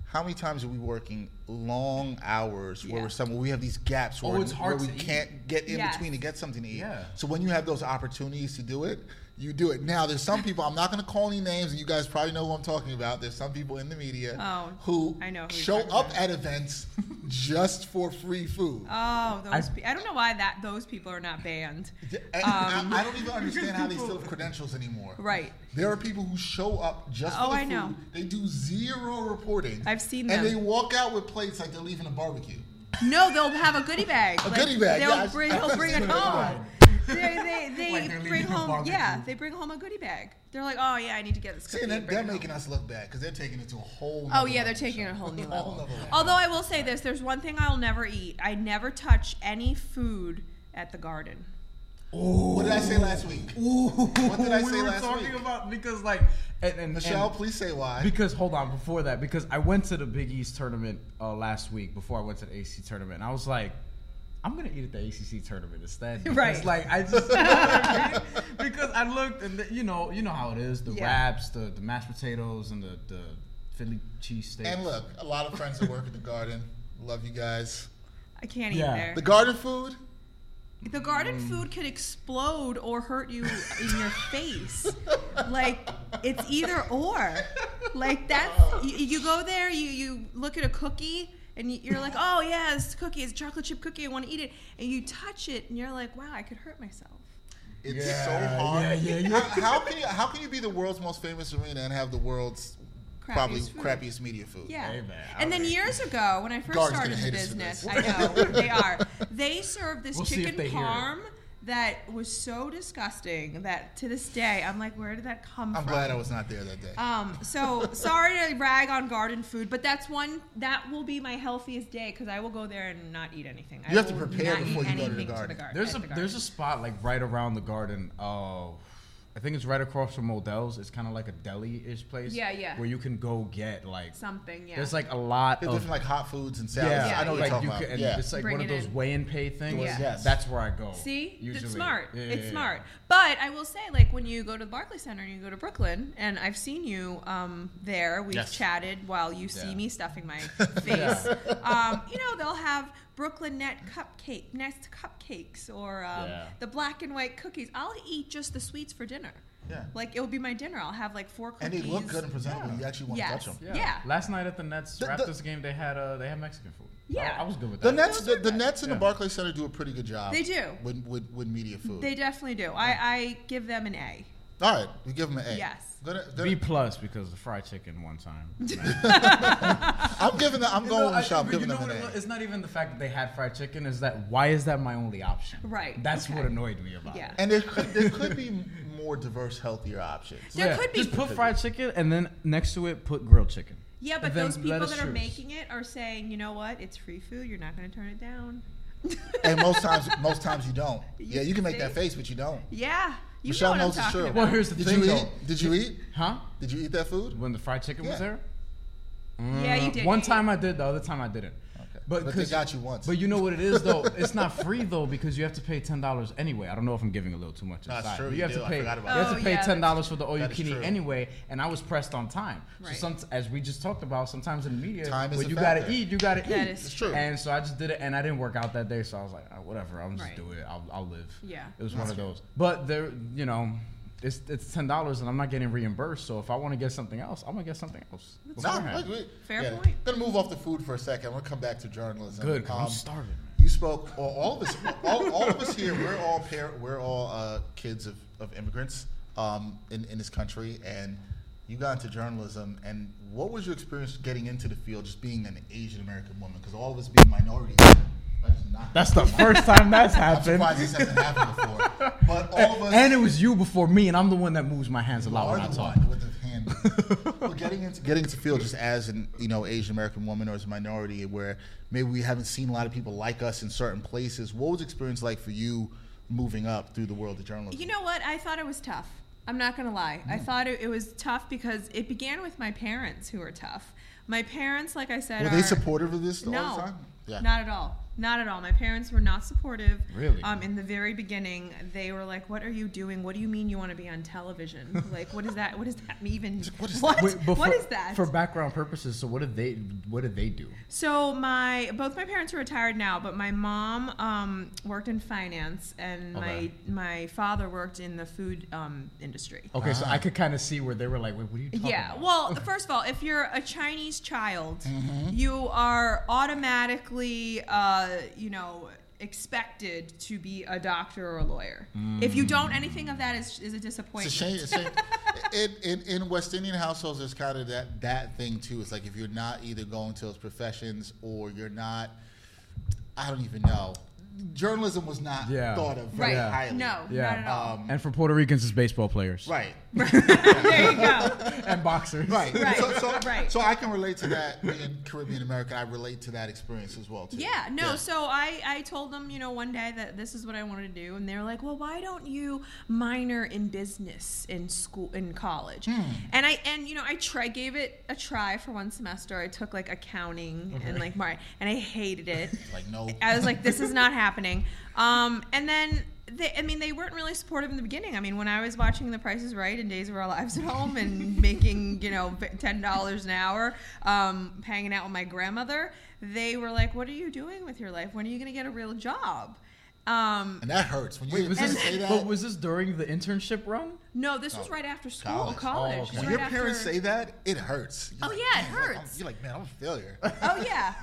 How many times are we working long hours where Yeah. we're somewhere we have these gaps Oh, where, it's hard where we eat. can't get in Yes. between to get something to eat? Yeah. So when you have those opportunities to do it, you do it. Now there's some people I'm not going to call any names, and you guys probably know who I'm talking about. There's some people in the media Oh, who I know who show up about. at events just for free food. Oh, those. I- pe- I don't know why that those people are not banned. And Um, I, I don't even understand how they still have credentials anymore. Right. There are people who show up just for Oh, the I food. know. They do zero reporting. I've seen And they walk out with plates like they're leaving a barbecue. No, they'll have a goodie bag. A goodie bag, They'll yeah, bring, I he'll bring it understand that. home. They, they, they Like bring home. barbecue. Yeah, they bring home a goodie bag. They're like, oh yeah, I need to get this See, cookie. and they're, they're it home." making us look bad because they're taking it to a whole. Oh yeah, they're taking it a whole new Whole level. nother level. Although I will say this, there's one thing I'll never eat. I never touch any food at the garden. What did I say last week? What did I we say were last talking about because like and, and Michelle, and- please say why. Because hold on, before that, because I went to the Big East tournament uh, last week before I went to the AC tournament, and I was like, I'm gonna eat at the ACC tournament instead. Because, Right. Like I just you know what I mean? because I looked and the, you know you know how it is the Yeah. wraps, the, the mashed potatoes, and the the Philly cheesesteak. and look, a lot of friends that work at the garden. Love you guys. I can't eat there. The garden food. The garden mm. food could explode or hurt you in your face. Like it's either or. Like that's oh. you, you go there, you you look at a cookie and you're like, oh yeah, it's cookie, it's a chocolate chip cookie, I want to eat it, and you touch it, and you're like, wow, I could hurt myself. It's Yeah, so hard. yeah, yeah, yeah. How, how can you how can you be the world's most famous arena and have the world's probably Crappiest food. crappiest media food? Yeah. Hey, man, and then outrageous. years ago, when I first Guard's started the hate us for business, this. I know they are. They served this We'll chicken they hear parm that was so disgusting that to this day I'm like, where did that come from? I'm glad I was not there that day. Um, so sorry to rag on garden food, but that's one that will be my healthiest day because I will go there and not eat anything. I You have to prepare before you go to the anything garden. gar- There's a the there's a spot like right around the garden. Oh, I think it's right across from Modell's. It's kind of like a deli-ish place. Yeah, yeah. Where you can go get like something. Yeah. there's like a lot There's of different like hot foods and salads. yeah, I know what like you're talking you about. can, and yeah. it's like Bring one of those in. weigh and pay things. Yeah. Yes. That's where I go. See, usually. it's smart. Yeah, it's yeah, smart. But I will say, like when you go to the Barclay Center and you go to Brooklyn, and I've seen you um, there. We've Yes. chatted while you see Yeah. me stuffing my face. um, you know, they'll have Brooklyn Net cupcake, Nest cupcakes, or um, Yeah. the black and white cookies. I'll eat just the sweets for dinner. Yeah. Like it will be my dinner. I'll have like four cookies. And cookies. they look good and presentable. Yeah. You actually want Yes. to touch them. Yeah. Yeah. Last night at the Nets The- the- Raptors game, they had uh they had Mexican food. Yeah. I, I was good with The that. Nets, the, are the. Nets and the Yeah. Barclays Center do a pretty good job. They do. with with, with media food. They definitely do. I, I give them an A. All right, we give them an A. Yes. Gonna, gonna, B plus because the fried chicken one time. I'm giving them. I'm You going know, to the I- shop. but Giving you know them an A. It's not even the fact that they had fried chicken. Is that why is that my only option? Right, That's okay. what annoyed me about Yeah. it. And there could, there could be more diverse, healthier options. There could be- Just put fried chicken and then next to it put grilled chicken. Yeah, but those people us that are choose. making it are saying, you know what? It's free food. You're not going to turn it down. And most times, most times you don't. You yeah, you can make see? that face, but you don't. Yeah, you Michelle know knows what I'm it's talking true. about. Well, here's the Did thing you though. eat? Did you eat? Huh? Did you eat that food? When the fried chicken was Yeah. there? Yeah, you Uh, did. One time I did, the other time I didn't. Okay. But, But they 'cause- got you once. But you know what it is though? it's not free though because you have to pay ten dollars anyway. I don't know if I'm giving a little too much. No, it's aside, true, but you you have do. to pay. you have to pay ten dollars for the all you can eat anyway, and I was pressed on time. Right. So some, as we just talked about, sometimes in the media, Time is when you gotta eat, you gotta eat. is It's true. And so I just did it, and I didn't work out that day, so I was like, "Ah, whatever, I'll just Right. do it. I'll, I'll live. Yeah. It was That's one of those. But there, you know. It's, it's ten dollars and I'm not getting reimbursed. So if I want to get something else, I'm gonna get something else. No, beforehand. like, Fair yeah. point. Gonna move off the food for a second. I'm gonna come back to journalism. Good, 'cause I'm Um, starving. man. You spoke. All, all of us. All, all of us here. We're all par- We're all uh, kids of, of immigrants um, in in this country, and you got into journalism. And what was your experience getting into the field, just being an Asian American woman? Because all of us being minorities. That is not. That's the first time that's I'm happened. surprised this hasn't happened before. But all of us. And it was you before me, and I'm the one that moves my hands a lot when I talk. with the hand. well, getting into getting into field just as an you know Asian American woman or as a minority, where maybe we haven't seen a lot of people like us in certain places. What was experience like for you moving up through the world of journalism? You know what? I thought it was tough. I'm not gonna lie. I mm. thought it, it was tough because it began with my parents who were tough. My parents, like I said, Were are they supportive of this all no, the time? Yeah. not at all. Not at all. My parents were not supportive. Really? Um, in the very beginning, they were like, "What are you doing? What do you mean you want to be on television? like, what is that? What does that even? What is what? that? Wait, what for, is that?" For background purposes, so what did they what did they do? So my both my parents are retired now, but my mom um, worked in finance, and Okay. my my father worked in the food um, industry. Okay, so Ah. I could kind of see where they were like, Wait, what are you talking Yeah. about? Well, first of all, if you're a Chinese child, Mm-hmm. you are automatically, uh, Uh, you know, expected to be a doctor or a lawyer. If you mm. don't, anything of that is, is a It's disappointment. a shame. It's a shame. in, West Indian households, there's kind of that, that thing too. It's like if you're not either going to those professions or you're not, I don't even know. Journalism was not Yeah. thought of very Right. highly. No, Yeah. not at all. Um, and for Puerto Ricans, it's baseball players. right. there you go. and boxers. Right. Right. So, so, Right. so I can relate to that being Caribbean American. I relate to that experience as well too. Yeah, no. So I, I told them, you know, one day that this is what I wanted to do, and they were like, "Well, why don't you minor in business in school in college?" Hmm. And I and you know I try gave it a try for one semester. I took like accounting and like mar and I hated it. Like no. I was like, "This is not happening." Um, and then. They, I mean, they weren't really supportive in the beginning. I mean, when I was watching The Price is Right and Days of Our Lives at home and making, you know, ten dollars an hour, um, hanging out with my grandmother, they were like, "What are you doing with your life? When are you going to get a real job?" Um, and that hurts when you Wait, was this, say that. but was this during the internship run? no, this was Oh, right after school, college. college. Oh, okay. was when your right parents after- say that, it hurts. You're Oh, like, yeah, it "Man, I'm-" hurts. You're like, man, I'm a failure. oh yeah,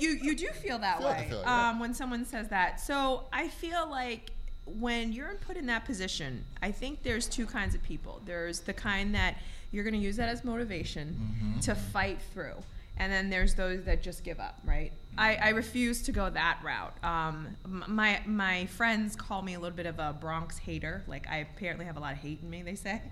you you do feel that Feel- I way feel it, yeah. um, when someone says that. So I feel like when you're put in that position, I think there's two kinds of people. There's the kind that you're going to use that as motivation Mm-hmm. to fight through, and then there's those that just give up. Right? I, I refuse to go that route. Um, my my friends call me a little bit of a Bronx hater. Like I apparently have a lot of hate in me. They say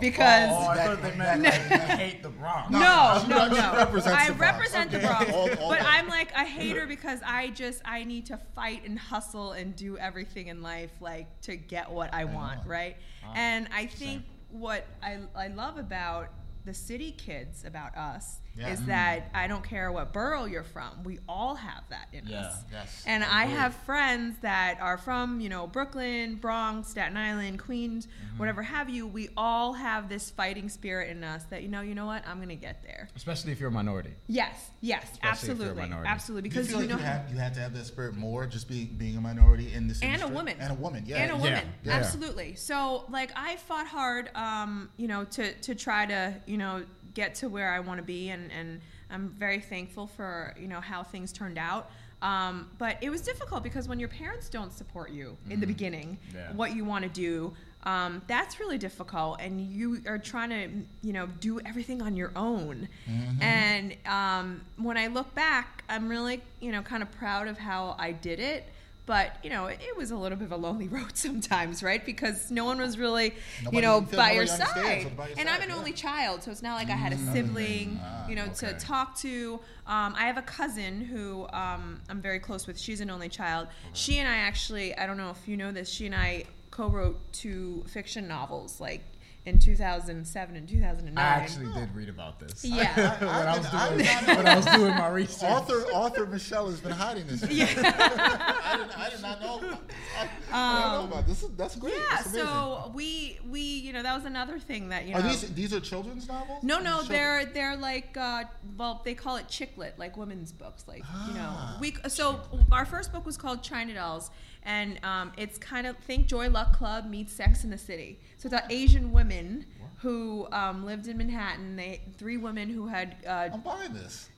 because. Oh, I That- thought they meant like, hate the Bronx. No, No, no, she no. represents I the Bronx. represent the Okay. Bronx, All- all but that. I'm like a hater because I just I need to fight and hustle and do everything in life like to get what I want, want. right? Ah, And I think what I I love about the city kids about us Yeah. is Mm. that I don't care what borough you're from, we all have that in Yeah. us. Yes. And I Agreed. have friends that are from, you know, Brooklyn, Bronx, Staten Island, Queens, Mm-hmm. whatever have you. We all have this fighting spirit in us that, you know, you know what? I'm going to get there. Especially if you're a minority. Yes, yes, Especially if you're a absolutely. minority. Absolutely. Do you Because feel you, like know you had, you had to have that spirit more just being being a minority in this and a woman. and a woman, yeah, And a Yeah. woman. Yeah. Absolutely. So like I fought hard um, you know, to to try to, you know, get to where I want to be and and I'm very thankful for, you know, how things turned out. Um, but it was difficult because when your parents don't support you in the beginning, Yeah. what you want to do, um, that's really difficult, and you are trying to, you know, do everything on your own. And um, when I look back, I'm really, you know, kind of proud of how I did it. But you know, it, it was a little bit of a lonely road sometimes, right? Because no one was really, Nobody- you know, by your side. by your And side, I'm an yeah. only child, so it's not like I had a sibling, Ah, you know, to talk to. Um, I have a cousin who um, I'm very close with. She's an only child. She and I actually, I don't know if you know this, she and I co-wrote two fiction novels, like in 2007 and 2009. I actually did read about this. Yeah. when, I was I- I doing, did not know when I was doing my research. Author author Michelle has been hiding this. Yeah. I, didn't, I did not know. About, I, I didn't know about this. Is, that's great. Yeah, That's so we we you know that was another thing that you know. are these these are children's novels? no, no, they're they're like uh, well, they call it chick lit, like women's books, like you know. Ah, We so our first book was called China Dolls, and um, it's kind of think Joy Luck Club meets Sex and the City. So it's about Asian women who um, lived in Manhattan. They three women who had. Uh, I'm buying this.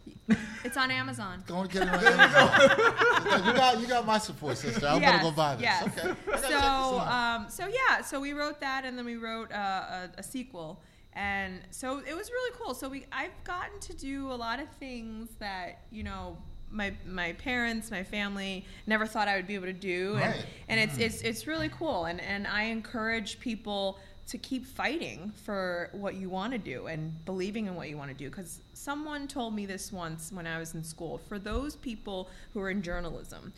it's on Amazon. Go and get it on Amazon. you got you got my support, sister. I'm Yes, gonna go buy this. yes. Okay. I gotta check this So, um, so yeah, so we wrote that, and then we wrote uh, a, a sequel, and so it was really cool. So we, I've gotten to do a lot of things that you know. My, my parents, my family never thought I would be able to do, and, Right. Mm. and it's, it's it's really cool. And, and I encourage people to keep fighting for what you want to do and believing in what you want to do. Because someone told me this once when I was in school. For those people who are in journalism,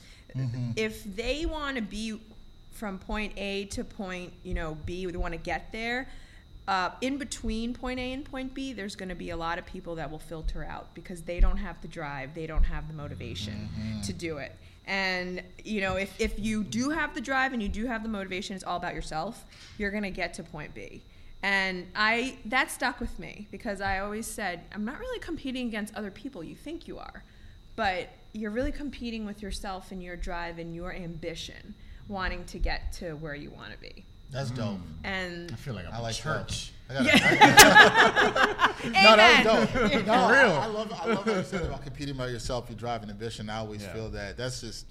if they want to be from point A to point you know B, they want to get there. Uh, in between point A and point B, there's going to be a lot of people that will filter out because they don't have the drive, they don't have the motivation to do it. And you know, if, if you do have the drive and you do have the motivation, it's all about yourself. You're going to get to point B. And I that stuck with me because I always said I'm not really competing against other people. You think you are, but you're really competing with yourself and your drive and your ambition, wanting to get to where you want to be. That's mm. dope. And I feel like I'm I like church. that. I gotta, amen. No, that was dope. No, For I- real. I, love I love what you said about competing by yourself. You drive an ambition. I always Yeah. feel that. That's just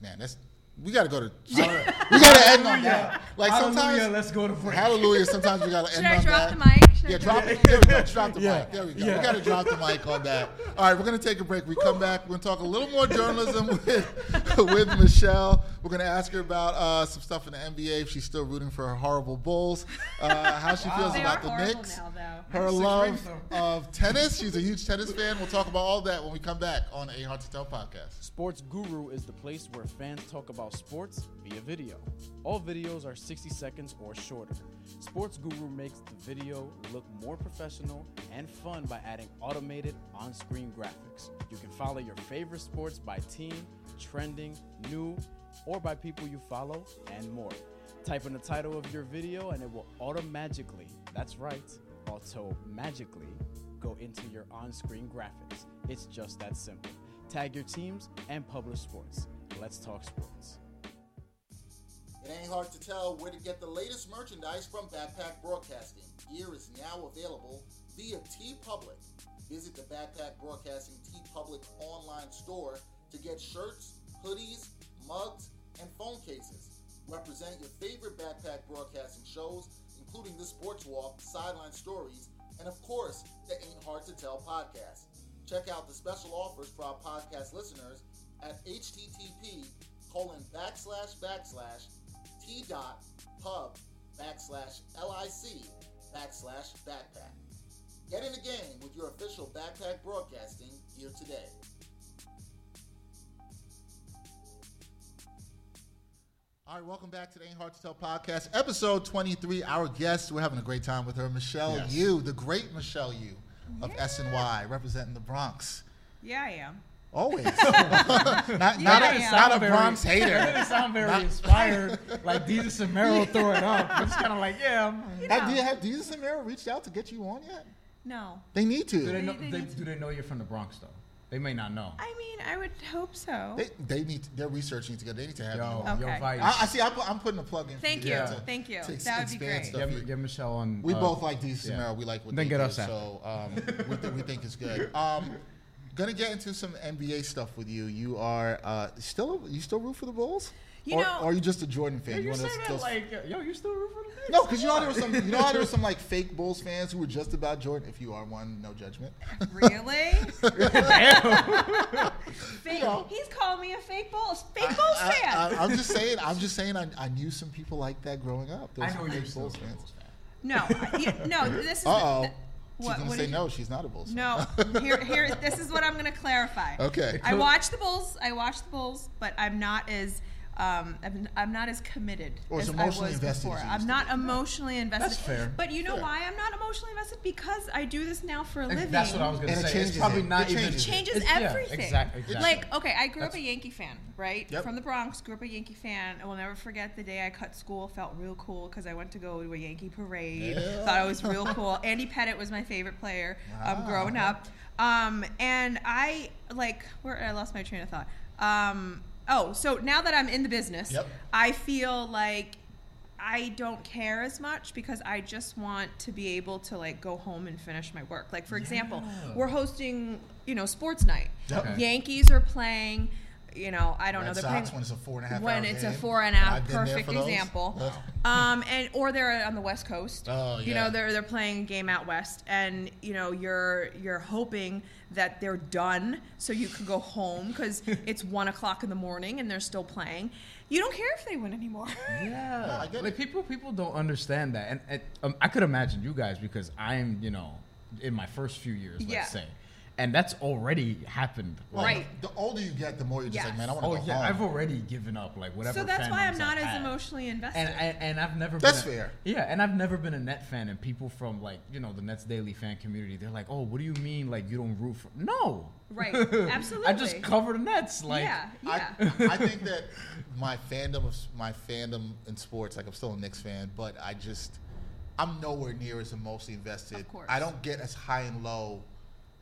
man. That's we got to go to. we got to end on that. Like Hallelujah, sometimes. let's go to break. Hallelujah. Sometimes we got to end Should end I on drop that. the mic? Should I Yeah, drop drop the it. There we go. Drop the Yeah. mic. There we go. Yeah. We got to drop the mic on that. All right, we're gonna take a break. We come back. We're gonna talk a little more journalism with, with Michelle. We're gonna ask her about uh, some stuff in the NBA. If she's still rooting for her horrible Bulls, uh, how she feels They about the horrible Knicks, now, her love of tennis. She's a huge tennis fan. We'll talk about all that when we come back on a Hard to Tell podcast. Sports Guru is the place where fans talk about sports via video. All videos are 60 seconds or shorter. Sports Guru makes the video look more professional and fun by adding automated on screen graphics. You can follow your favorite sports by team, trending, new, or by people you follow, and more. Type in the title of your video and it will automatically, that's right, auto magically go into your on screen graphics. It's just that simple. Tag your teams and publish sports. Let's talk sports. It ain't hard to tell where to get the latest merchandise from Backpack Broadcasting. Gear is now available via T Public. Visit the Backpack Broadcasting T Public online store to get shirts, hoodies, mugs, and phone cases. Represent your favorite Backpack Broadcasting shows, including the Sports Walk, Sideline Stories, and of course, the Ain't Hard to Tell podcast. Check out the special offers for our podcast listeners at http colon backslash backslash t dot pub backslash lic backslash backpack. Get in the game with your official Backpack Broadcasting gear today. All right, welcome back to the Ain't Hard to Tell podcast, episode 23. Our guest, we're having a great time with her, Michelle Yes. Yu, the great Michelle Yu of SNY, representing the Bronx. Yeah, I am. Always. not not, a, yeah. not a very- Bronx That hater. didn't sound very Not- inspired. like Desus and Mero throw it up. I'm just kind of like, yeah. I'm, Have, do you have Desus and Mero reached out to get you on yet? No. They need do they to. know? They- they They, do they know you're from the Bronx though? They may not know. I mean, I would hope so. They, they need. They're researching together. They need to have Yo, you on. yo, Vice. I, I see. I put, I'm putting a plug in. Thank you you. Yeah. to- Thank you. to ex- That would be great. stuff. Get, get Michelle on. We uh, both like Desus yeah. and We like what Then they get do, us after. so um, we, th- we think it's good. Um, gonna get into some NBA stuff with you. You are uh, still you still root for the Bulls? You or, know- or are you just a Jordan fan? You one of say those- that like, yo, you still root for the Knicks? no, because you know there was some you know there was some like fake Bulls fans who were just about Jordan. If you are one, no judgment. Really? Fake, know. He's calling me a fake Bulls, fake Bulls fan. I, am just saying. I'm just saying. I, I knew some people like that growing up. There I know you're fake Bulls fans. Bulls fan. no, I- you, no. This is. Uh oh. She's what- gonna what say you- no. She's not a Bulls. fan. No, here, here. This is what I'm gonna clarify. Okay. I watch the Bulls. I watch the Bulls, but I'm not as. Um, I'm, I'm not as committed Or as as emotionally I was invested before. I'm not emotionally invested. That's fair. But you know Fair. why I'm not emotionally invested? Because I do this now for a living. That's what I was gonna And it say. changes It's probably it. not It even. changes it. changes it's- yeah, everything. exactly. exactly. Like, okay, I grew up a Yankee fan, right? Yep. From the Bronx, grew up a Yankee fan. I will never forget the day I cut school. Felt real cool because I went to go to a Yankee parade. Yeah. Thought it was real cool. Andy Pettitte was my favorite player um, Wow. growing up. Um, and I like where I lost my train of thought. Um, oh, so now that I'm in the business, Yep. I feel like I don't care as much because I just want to be able to like go home and finish my work. Like for example, Yeah. we're hosting, you know, SportsNite. Yep. Yankees are playing. You know, I don't Red know. They're Sox playing when it's a four and a half when hour it's game. a four and a half. I've Perfect example. Yeah. Um, and or they're on the West Coast. Oh, yeah. You know, they're they're playing a game out west, and you know you're you're hoping that they're done so you can go home because it's one o'clock in the morning and they're still playing. You don't care if they win anymore. Yeah, No, like it. people people don't understand that, and, and um, I could imagine you guys because I'm you know in my first few years, let's Yeah. say, and that's already happened. Well, Right. The older you get, the more you're just like, man, I want to Oh go yeah, home. I've already given up like whatever. so that's why I'm not I as had. emotionally invested. And, and and I've never. That's been a- fair. Yeah, and I've never been a net fan, and people from like you know the Nets daily fan community, they're like, oh, what do you mean like you don't root for? No. Right, Absolutely. I just cover the Nets. Like yeah, I, yeah. I think that my fandom of my fandom in sports, like I'm still a Knicks fan, but I just I'm nowhere near as emotionally invested. Of course. I don't get as high and low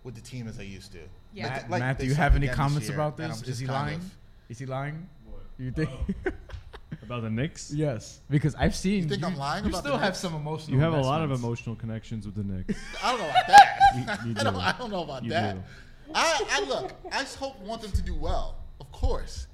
with the team as I used to. Yeah. Matt, like Matt, do you have any again this comments about and this? Is he lying? of- Is he lying? What? You think? Oh. About the Knicks? yes, because I've seen. You think I'm lying You about the still have some emotional. You have a lot of emotional connections with the Knicks. I don't know about that. You- you I, don't. I don't know about You that. do. I, I look. I just hope want them to do well, of course.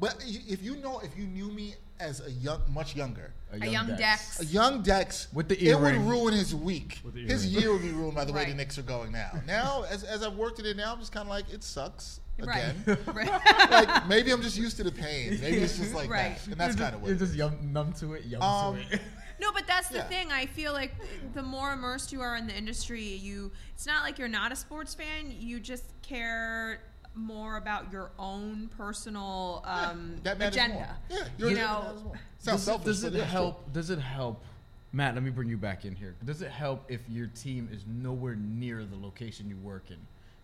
But if you know, if you knew me as a young, much younger, a young Dex. a young Dex, With the it would ruin his week. His year would be ruined by the way the Right. Knicks are going now. Now, as, as I've worked it in now, I'm just kind of like, it sucks Right. again. right. like maybe I'm just used to the pain. Maybe it's just like Right. that, and that's kind of just- what. You're it is. just young, numb to it, young Um, to it. No, but that's the Yeah. thing. I feel like the more immersed you are in the industry, you it's not like you're not a sports fan. You just care more about your own personal um, that agenda. Yeah, your you agenda know, matters more. Sounds does it, selfish, does it yeah, it's true. help? Does it help? Matt, let me bring you back in here. Does it help if your team is nowhere near the location you work in?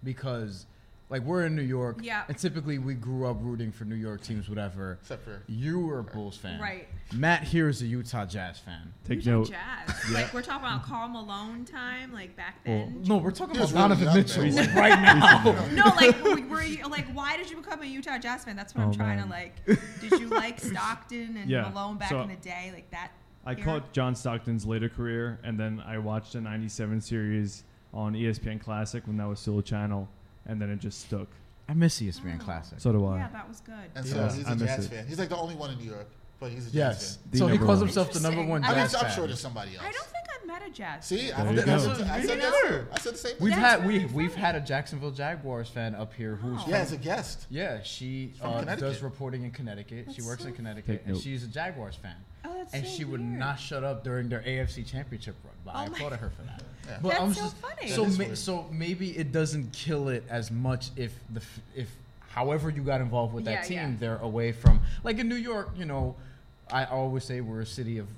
Because, like we're in New York, Yeah. and typically we grew up rooting for New York teams, whatever. Except for- you were a Bulls fan, Right. Matt here is a Utah Jazz fan. Take Utah note. Jazz. Like we're talking about Karl Malone time, like back Well, then. no, we're talking about really Donovan young Mitchell then. right now. no, like were, were you like why did you become a Utah Jazz fan? That's what Oh, I'm trying man. to like. Did you like Stockton and Yeah, Malone back so in the day, like that? I era? caught John Stockton's later career, and then I watched the '97 series on ESPN Classic when that was still a channel, and then it just stuck. I miss ESPN Classic. So do I. Yeah, that was good. And so Yeah, he's I a miss Jazz it. fan. He's like the only one in New York, but he's a Jazz yes. fan. So he number calls one. himself the number one Interesting. I Jazz guess I'm fan. sure there's somebody else. I don't think I've met a Jazz. See, There I, you that's go. I said that. I said the same thing. We've had very we we've had a Jacksonville Jaguars fan up here who's Oh. from, Yeah, as a guest. yeah she uh, does reporting in Connecticut. she works so in Connecticut, and she's a Jaguars fan. Oh, that's and so she would not shut up during their AFC Championship run. But I Oh my- applauded her for that. Yeah. But That's I'm so funny. So ma- so maybe it doesn't kill it as much if the if however you got involved with that team, they're away from like in New York. You know, I always say we're a city of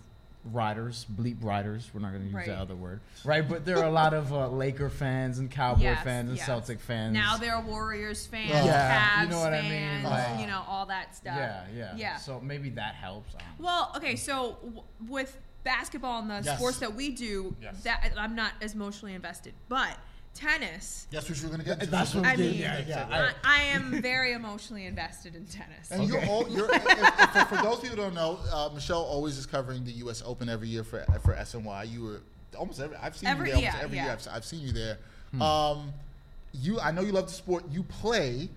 riders, bleep riders. We're not going to use Right. that other word, right? But there are a lot of uh, Laker fans and Cowboy Yes, fans and yes. Celtic fans. Now they're Warriors fans, Yeah, Cavs you know what I mean? fans, Like- you know all that stuff. yeah, yeah, Yeah. So maybe that helps. I don't know. Well, okay, so w- with basketball and the Yes. sports that we do, that I'm not as emotionally invested. But tennis, That's what you're gonna get. into. That's what I mean, Yeah, yeah. I, I am very emotionally invested in tennis. And you're all you're. if, if, for, for those people who don't know, uh, Michelle always is covering the U.S. Open every year for for SNY. You were almost every. I've seen Every- you there almost yeah, every yeah. year. I've, I've seen you there. Um, you. I know you love the sport. You play,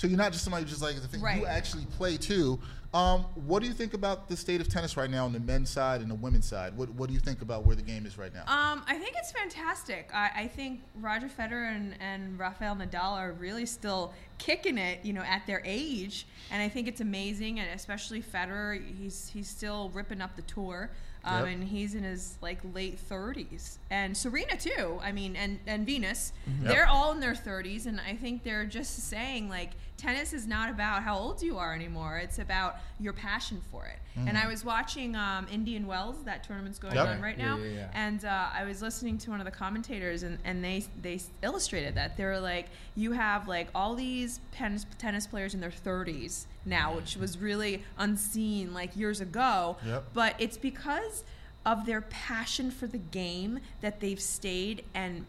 so you're not just somebody who just like the thing. Right. You actually play too. Um, what do you think about the state of tennis right now on the men's side and the women's side? What What do you think about where the game is right now? Um, I think it's fantastic. I, I think Roger Federer and, and Rafael Nadal are really still kicking it, you know, at their age, and I think it's amazing. And especially Federer, he's he's still ripping up the tour, um, Yep. and he's in his like late thirties. And Serena too. I mean, and and Venus, Yep. they're all in their thirties, and I think they're just saying like tennis is not about how old you are anymore. It's about your passion for it. And I was watching um, Indian Wells. That tournament's going Yep. on right Yeah, now. yeah, yeah. And uh, I was listening to one of the commentators, and, and they they illustrated that they were like, you have like all these tennis tennis players in their 30s now, which was really unseen like years ago. Yep. But it's because of their passion for the game that they've stayed and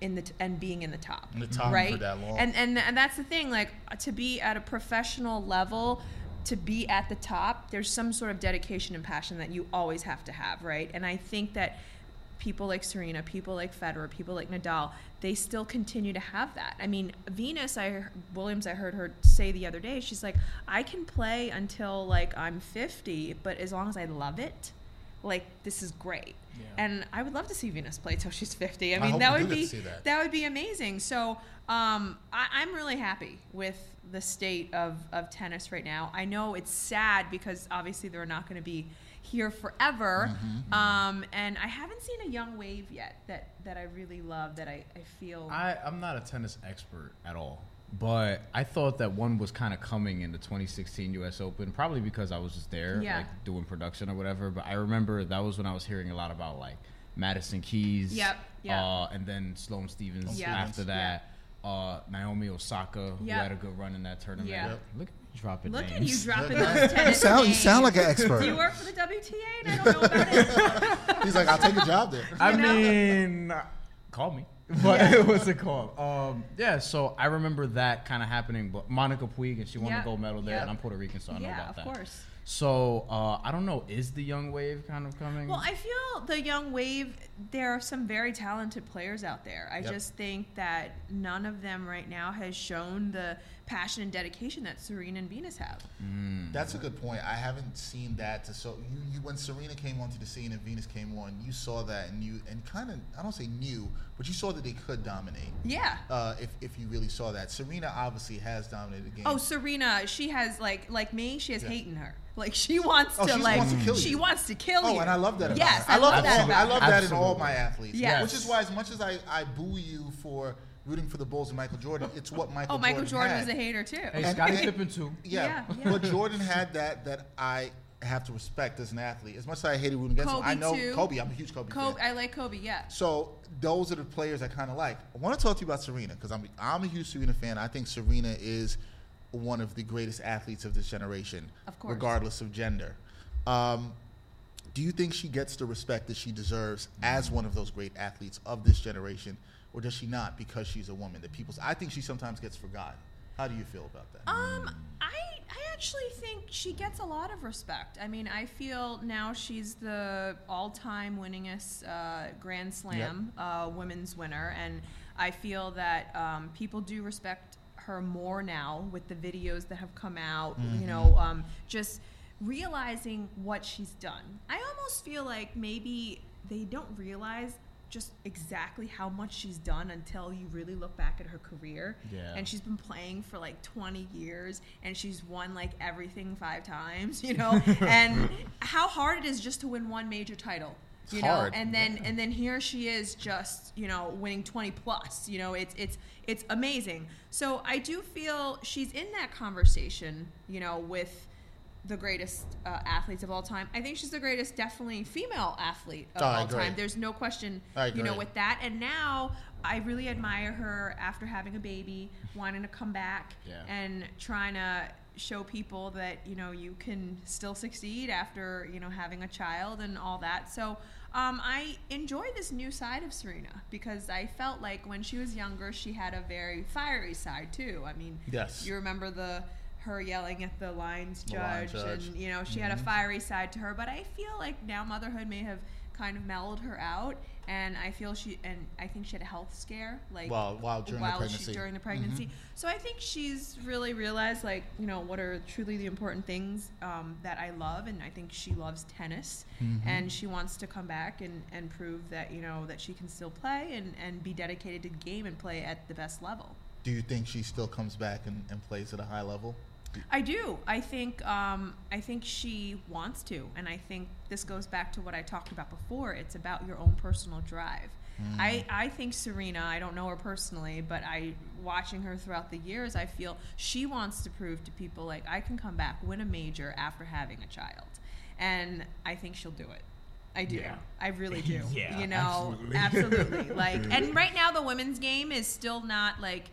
in the t- and being in the top, In the top for right? that long. And and and that's the thing, like uh, to be at a professional level. To be at the top, there's some sort of dedication and passion that you always have to have, right? And I think that people like Serena, people like Federer, people like Nadal, they still continue to have that. I mean, Venus, I Williams, I heard her say the other day, she's like, I can play until like I'm 50, but as long as I love it, like this is great. And I would love to see Venus play till she's 50. I I mean, hope that would be see that. would be amazing. So um, I, I'm really happy with the state of, of tennis right now. I know it's sad because obviously they're not going to be here forever. Mm-hmm, Um, and I haven't seen a young wave yet that, that I really love that I, I feel. I, I'm not a tennis expert at all, but I thought that one was kind of coming in the 2016 U.S. Open, probably because I was just there, Yeah. like doing production or whatever. But I remember that was when I was hearing a lot about like Madison Keys, Yep, yep. uh, and then Sloane Stephens Yep. after that. Uh, Naomi Osaka, who had a good run in that tournament. Yeah. Yep. Look at me dropping Look at you dropping Yeah, those tennis sound, you sound like an expert. Do you work for the WTA and I don't know about it? He's like, I'll take a job there. I You know? mean, call me. But what's it called? Um, yeah, so I remember that kind of happening. But Monica Puig, and she won Yeah, the gold medal there, yeah. and I'm Puerto Rican, so I know yeah, about of that. course. So uh, I don't know. Is the young wave kind of coming? Well, I feel the young wave. There are some very talented players out there. I Yep. just think that none of them right now has shown the passion and dedication that Serena and Venus have. That's a good point. I haven't seen that. To so you, you when Serena came onto the scene and Venus came on, you saw that and you and kind of I don't say knew, but you saw that they could dominate. Yeah. Uh, if if you really saw that, Serena obviously has dominated the game. Oh, Serena, she has like like me. She has Yeah. hate in her. Like she wants Oh, to she like wants to kill she wants to kill you. Oh, and I love that about Yes, her. I, love all- that I love her. that in all my athletes. Yes. Which is why, as much as I, I boo you for rooting for the Bulls and Michael Jordan, it's what Michael. Oh, Michael Jordan had. was a hater too. hey, and- Scottie and- Pippen too. Yeah, Yeah, yeah. but Jordan had that that I have to respect as an athlete. As much as I hated rooting against him, I know too. Kobe. I'm a huge Kobe, Kobe, fan. I like Kobe. Yeah. So those are the players I kind of like. I want to talk to you about Serena because I'm I'm a huge Serena fan. I think Serena is one of the greatest athletes of this generation, Of course. regardless of gender. Um, do you think she gets the respect that she deserves as one of those great athletes of this generation, or does she not because she's a woman? That people, I think she sometimes gets forgotten. How do you feel about that? Um, I I actually think she gets a lot of respect. I mean, I feel now she's the all-time winningest uh, Grand Slam uh, women's winner, and I feel that um, people do respect her more now with the videos that have come out. You know, um, just realizing what she's done. I almost feel like maybe they don't realize just exactly how much she's done until you really look back at her career. Yeah. And she's been playing for like 20 years and she's won like everything five times, you know? and how hard it is just to win one major title. You know, hard, and then and then here she is just, you know, winning 20 plus. You know, it's it's it's amazing. So I do feel she's in that conversation, you know, with the greatest uh, athletes of all time. I think she's the greatest, definitely female athlete of Oh, all time. There's no question, you know, with that. And now I really admire her after having a baby, wanting to come back Yeah. and trying to show people that you know you can still succeed after you know having a child and all that. So. Um, I enjoy this new side of Serena because I felt like when she was younger, she had a very fiery side too. I mean, Yes. you remember the her yelling at the lines The line judge, judge. Mm-hmm. and you know she had a fiery side to her. But I feel like now motherhood may have kind of mellowed her out, and I feel she and I think she had a health scare like While- while during the pregnancy. She, during the pregnancy. So I think she's really realized like you know what are truly the important things um, that I love, and I think she loves tennis, and she wants to come back and and prove that you know that she can still play and and be dedicated to the game and play at the best level. do you think she still comes back and, and plays at a high level? I do. I think um, I think she wants to, and I think this goes back to what I talked about before. It's about your own personal drive. I, I think Serena. I don't know her personally, but I watching her throughout the years. I feel she wants to prove to people like I can come back, win a major after having a child, and I think she'll do it. I do. Yeah. I really do. Yeah, you know, absolutely. absolutely. like, and right now the women's game is still not like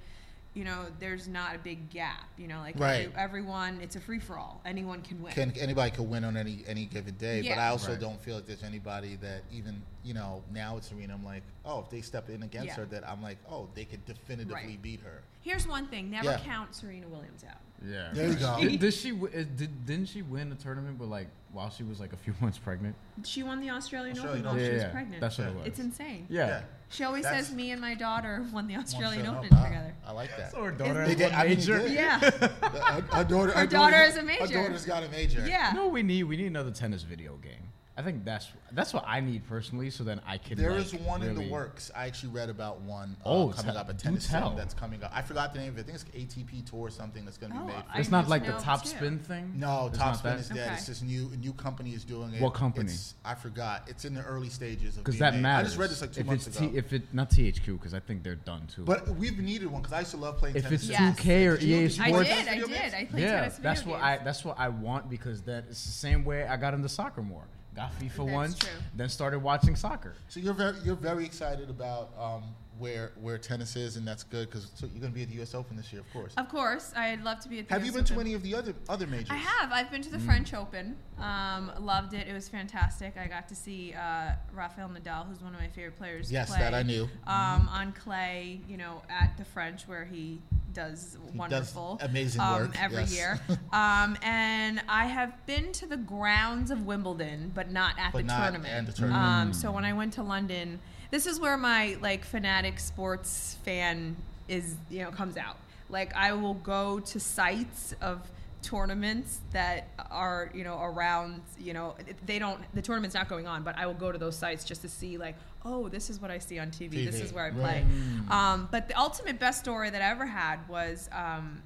you know, there's not a big gap. You know, like Right. every, everyone, it's a free for all. Anyone can win. Can anybody could win on any any given day, but I also Right. don't feel like there's anybody that even you know now it's Serena. I'm like, oh, if they step in against Yeah. her, that I'm like, oh, they could definitively Right. beat her. Here's one thing: never Yeah. count Serena Williams out. Yeah. There you go. Did, did she? wi- uh, Did, didn't she win the tournament? But like while she was like a few months pregnant. She won the Australian, Australian Open while Open. she was yeah, pregnant. that's what it was. It's insane. Yeah. Yeah. She always That's- says me and my daughter won the Australian One Open shot. Ah, together. I like that. So her daughter They did. I mean. Yeah. Her, her daughter. Her daughter is a major. Her daughter's got a major. Yeah. You know we need? We need another tennis video game. I think that's that's what I need personally. So then I can. There like, is one in the works. I actually read about one uh, Oh, coming tell- up, a do tennis tell. film that's coming up. I forgot the name of it. I think it's ATP Tour or something that's going to be Oh, made. I It's not like the know top too. spin thing. No, It's Top Spin that? is dead. Okay. It's this new a new company is doing it. What company? It's, I forgot. It's in the early stages of Because that made. matters. I just read this like two if months it's ago. T, if it not THQ, because I think they're done too. but we've needed one because I used to love playing if tennis. it's Yes. 2K or EA did you I did. I did. I played yeah, tennis video that's what. I that's what I want because that it's the same way I got into soccer more. Got FIFA That's once, true. then started watching soccer. So you're very you're very excited about um, where where tennis is, and that's good because so you're going to be at the U.S. Open this year, of course. Of course, I'd love to be at the Have you US been to any of the other other majors? I have. I've been to the French Open. Um, loved it. It was fantastic. I got to see uh, Rafael Nadal, who's one of my favorite players. Yes, play, that I knew. Um, on clay, you know, at the French where he does He does wonderful, amazing um, work, every yes. year. um, and I have been to the grounds of Wimbledon, but not at But the not tournament. the tournament. Um, so when I went to London, this is where my like fanatic sports fan is, you know, comes out. Like I will go to sites of tournaments that are, you know, around, you know, they don't the tournament's not going on, but I will go to those sites just to see like, oh, this is what I see on TV. This is where I play. Um, but the ultimate best story that I ever had was um,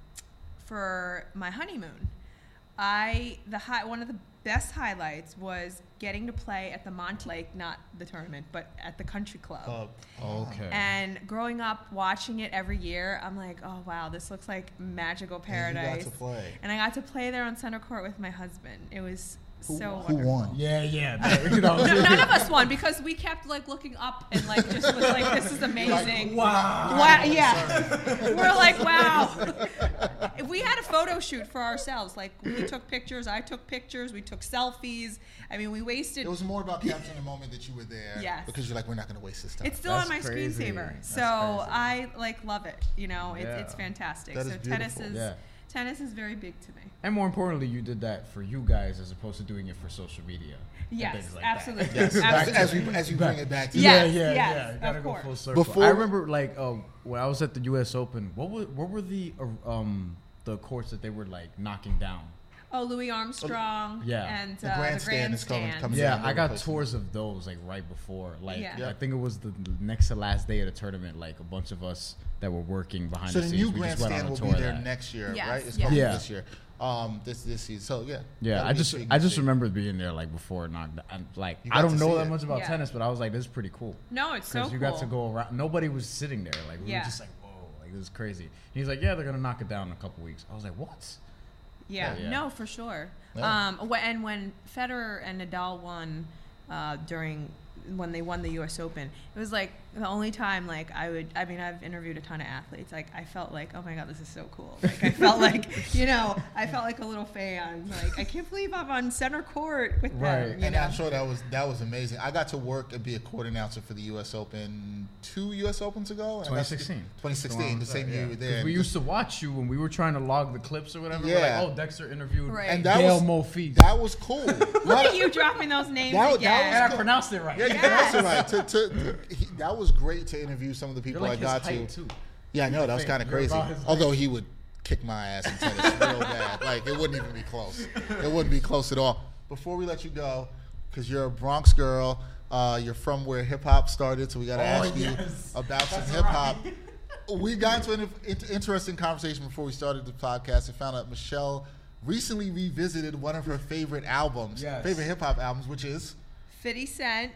for my honeymoon. I the high, one of the best highlights was getting to play at the Monte Lake, not the tournament, but at the country club. Uh, Okay. And growing up watching it every year, I'm like, oh wow, this looks like magical paradise. And you got paradise. to play. And I got to play there on center court with my husband. It was Who, so who wonderful. won? Yeah, yeah. you know, No, none of us won because we kept like looking up and like just was like, this is amazing. wow. Wow, yeah. We're like, wow. we had a photo shoot for ourselves. Like, we took pictures. I took pictures. We took selfies. I mean, we wasted. It was more about capturing the moment that you were there. Yes. Because you're like, we're not going to waste this time. It's still That's on my crazy. screensaver, That's so crazy. I like love it. You know, it's, Yeah. it's fantastic. That so is tennis is Yeah. tennis is very big to me. And more importantly, you did that for you guys as opposed to doing it for social media. and Yes, like absolutely. yes. As, absolutely. as we as we bring it back to Yes, yeah, yeah, yes, yeah. of Gotta go course. full circle. Before- I remember, like, uh, when I was at the U.S. Open, what were what were the uh, um the courts that they were like knocking down? Oh, Louis Armstrong. Yeah. And The uh, grandstand the is coming- coming Yeah, I got tours of those like right before. Like, Yeah. Yeah. I think it was the the next to last day of the tournament. Like a bunch of us that were working behind So the the scenes. new we just went on grandstand a will tour be there that. next year, Yes, right? It's yes. coming Yeah. this year. Um, this this season. So yeah. Yeah, I just I just remember being there like before knocked. And like I don't know that it. much about Yeah. tennis, but I was like, this is pretty cool. No, it's so Because cool. you got to go around. Nobody was sitting there. Like we Yeah. were just like, whoa, like this is crazy. He's like, yeah, they're gonna knock it down in a couple weeks. I was like, what? Yeah, Yeah. no, for sure. Yeah. Um, and when Federer and Nadal won uh, during when they won the U.S. Open, it was like the only time like I would. I mean, I've interviewed a ton of athletes. Like I felt like, oh my god, this is so cool. Like I felt like, you know, I felt like a little fan. Like I can't believe I'm on center court with Right. them. You And know. I'm sure that was that was amazing. I got to work and be a court announcer for the U.S. Open two U.S. Opens ago. and I got to- 2016. 2016, the same year you were there. We used to watch you when we were trying to log the clips or whatever. Yeah. like, oh, Dexter interviewed Right. And that Gaël was- Monfils. that was cool. Look at you dropping those names That was- that again. and I pronounced it right. Yeah, you Yes. pronounced it right. To, to, to- he, that was great to interview some of the people like I got to. too. Yeah, I know that was kind of crazy. Although he would kick my ass in tennis real bad, like it wouldn't even be close. It wouldn't be close at all. Before we let you go, because you're a Bronx girl, uh, you're from where hip hop started, so we got to Oh, ask you yes. about some hip hop. right. We got into an in- interesting conversation before we started the podcast and found out Michelle recently revisited one of her favorite albums, Yes. favorite hip hop albums, which is 50 Cent,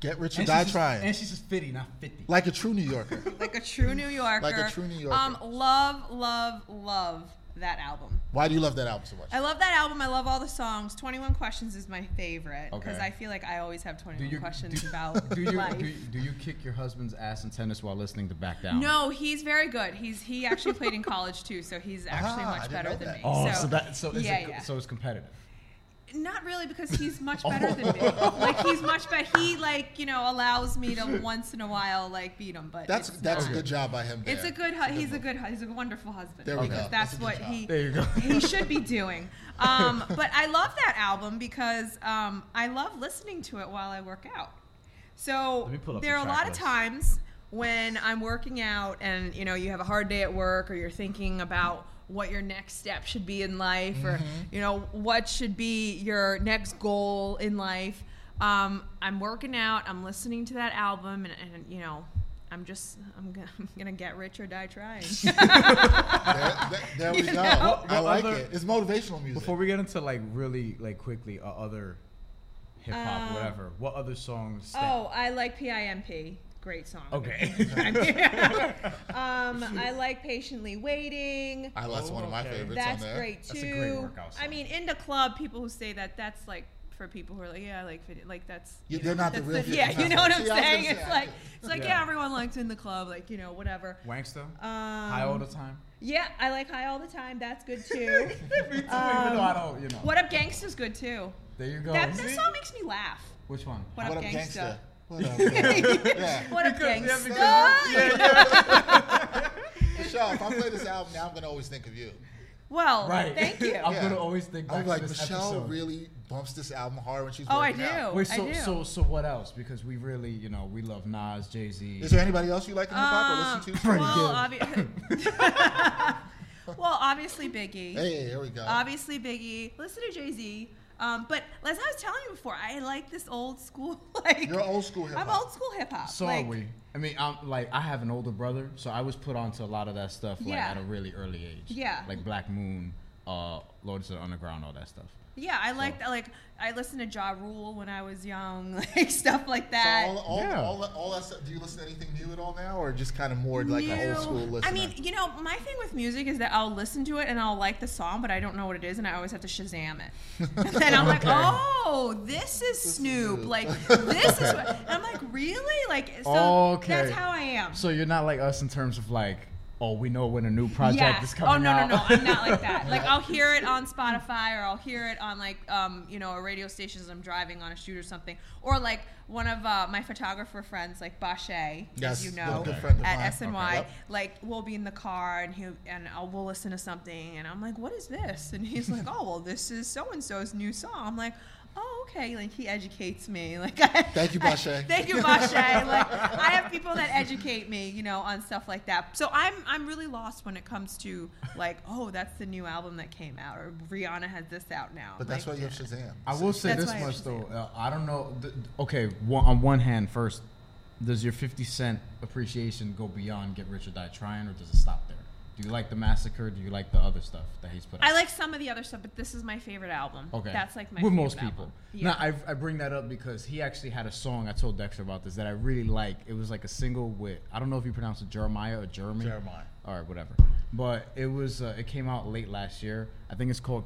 Get Rich or And Die just- Trying. And she's just 50, not 50. like a true New Yorker. like a true New Yorker. Like a true New Yorker. Um, love, love, love that album. Why do you love that album so much? I love that album. I love all the songs. 21 Questions is my favorite because Okay. I feel like I always have Do 21 you, questions do, about do you, life. do, you, do you kick your husband's ass in tennis while listening to Back Down? no, he's very good. He's he actually played in college too, so he's actually Ah, much better than that. me. Oh, so, so, that so is yeah, it, yeah. so it's competitive. Not really because he's much better than me. Like he's much better. He like you know allows me to once in a while like beat him, but That's it's that's not- a good job by him. It's a good. hu- He's a good. hu- He's a wonderful husband. There we because go. That's That's a good what job. he. There you go. he should be doing. Um, but I love that album because um, I love listening to it while I work out. So Let me pull up there the are a track lot of list. times when I'm working out and you know you have a hard day at work or you're thinking about what your next step should be in life or you know what should be your next goal in life. Um, I'm working out. I'm listening to that album and, and you know. I'm just, I'm gonna, I'm gonna get rich or die trying. There, there- there we You go. know? I like other- it. It's motivational music. Before we get into like really like quickly uh, other hip hop Um, whatever, what other songs? that- Oh, I like PIMP. Great song. Okay. um, I like Patiently Waiting. I, that's one of my Okay. favorites That's on there. great too. That's a great workout I song. mean, in the club, people who say that, that's like for people who are like, yeah, I like video. Like that's. Yeah, you they're know, not the that's real 50 Yeah, you know what I'm See, I was gonna saying? say, It's I like it's like Yeah. yeah. everyone likes in the club, like you know, whatever. Wanksta, Um, high all the time. Yeah, I like High all the time. That's good too. Me too, even though I don't, you know. what Up Gangsta's good too. There you go. That, that See? song makes me laugh. Which one? What, What Up up, Gangsta? gangsta? What up, gangsta? yeah. What Up Because- yeah, Gangsta? because- yeah, yeah. Michelle, if I play this album now, I'm gonna always think of you. Well, Right. thank you. I'm Yeah. gonna always think back I'm like to this Michelle episode. really bumps this album hard when she's Oh, I working out. do. Wait, I so do. so so what else? Because we really, you know, we love Nas, Jay Z. Is there anybody else you like in hip hop or listen um, to? Freddie well, Gibb. obvi- well, obviously Biggie. Hey, here we go. Obviously Biggie. Listen to Jay Z. Um, but as I was telling you before, I like this old school. Like You're old school hip I'm hop. old school hip hop. So like, are we. I mean, I'm like I have an older brother, so I was put onto a lot of that stuff like Yeah. at a really early age. Yeah. Like Black Moon, uh, Lords of the Underground, all that stuff. Yeah, I like that like I listened to Ja Rule when I was young, like stuff like that. So all, all, Yeah. all, that- all that stuff, do you listen to anything new at all now, or just kind of more like an New- old school listener? I mean, you know, my thing with music is that I'll listen to it and I'll like the song, but I don't know what it is, and I always have to Shazam it. And then I'm like, oh, this is Snoop. Snoop. Like, this is. What, and I'm like, really? Like, so Okay. that's how I am. So you're not like us in terms of like, oh, we know when a new project Yes. is coming out. Oh no out. no no! I'm not like that. Like I'll hear it on Spotify or I'll hear it on like um you know a radio station as I'm driving on a shoot or something. Or like one of uh, my photographer friends like Bashe, Yes, as you know, good friend of at. SNY. Okay, yep. Like we'll be in the car and he and I'll, we'll listen to something and I'm like, what is this? And he's like, oh well, this is so and so's new song. I'm like. Oh, okay. Like he educates me. Like I, Thank you, Bashe. Thank you, Bashe. like I have people that educate me, you know, on stuff like that. So I'm I'm really lost when it comes to like, oh, that's the new album that came out, or Rihanna has this out now. but that's why Like, you have Shazam. I will say That's this much though. Uh, I don't know. Th- okay, one, on one hand, first, does your 50 Cent appreciation go beyond Get Rich or Die Trying, or does it stop there? Do you like the Massacre? Do you like the other stuff that he's put out? I like some of the other stuff, but this is my favorite album. Okay. That's like my favorite. with favorite most people. album. Yeah. Now I, I bring that up because he actually had a song. I told Dexter about this that I really like. It was like a single with I don't know if you pronounce it Jeremiah or Jeremy. Jeremiah. All right, whatever. But it was uh, it came out late last year. I think it's called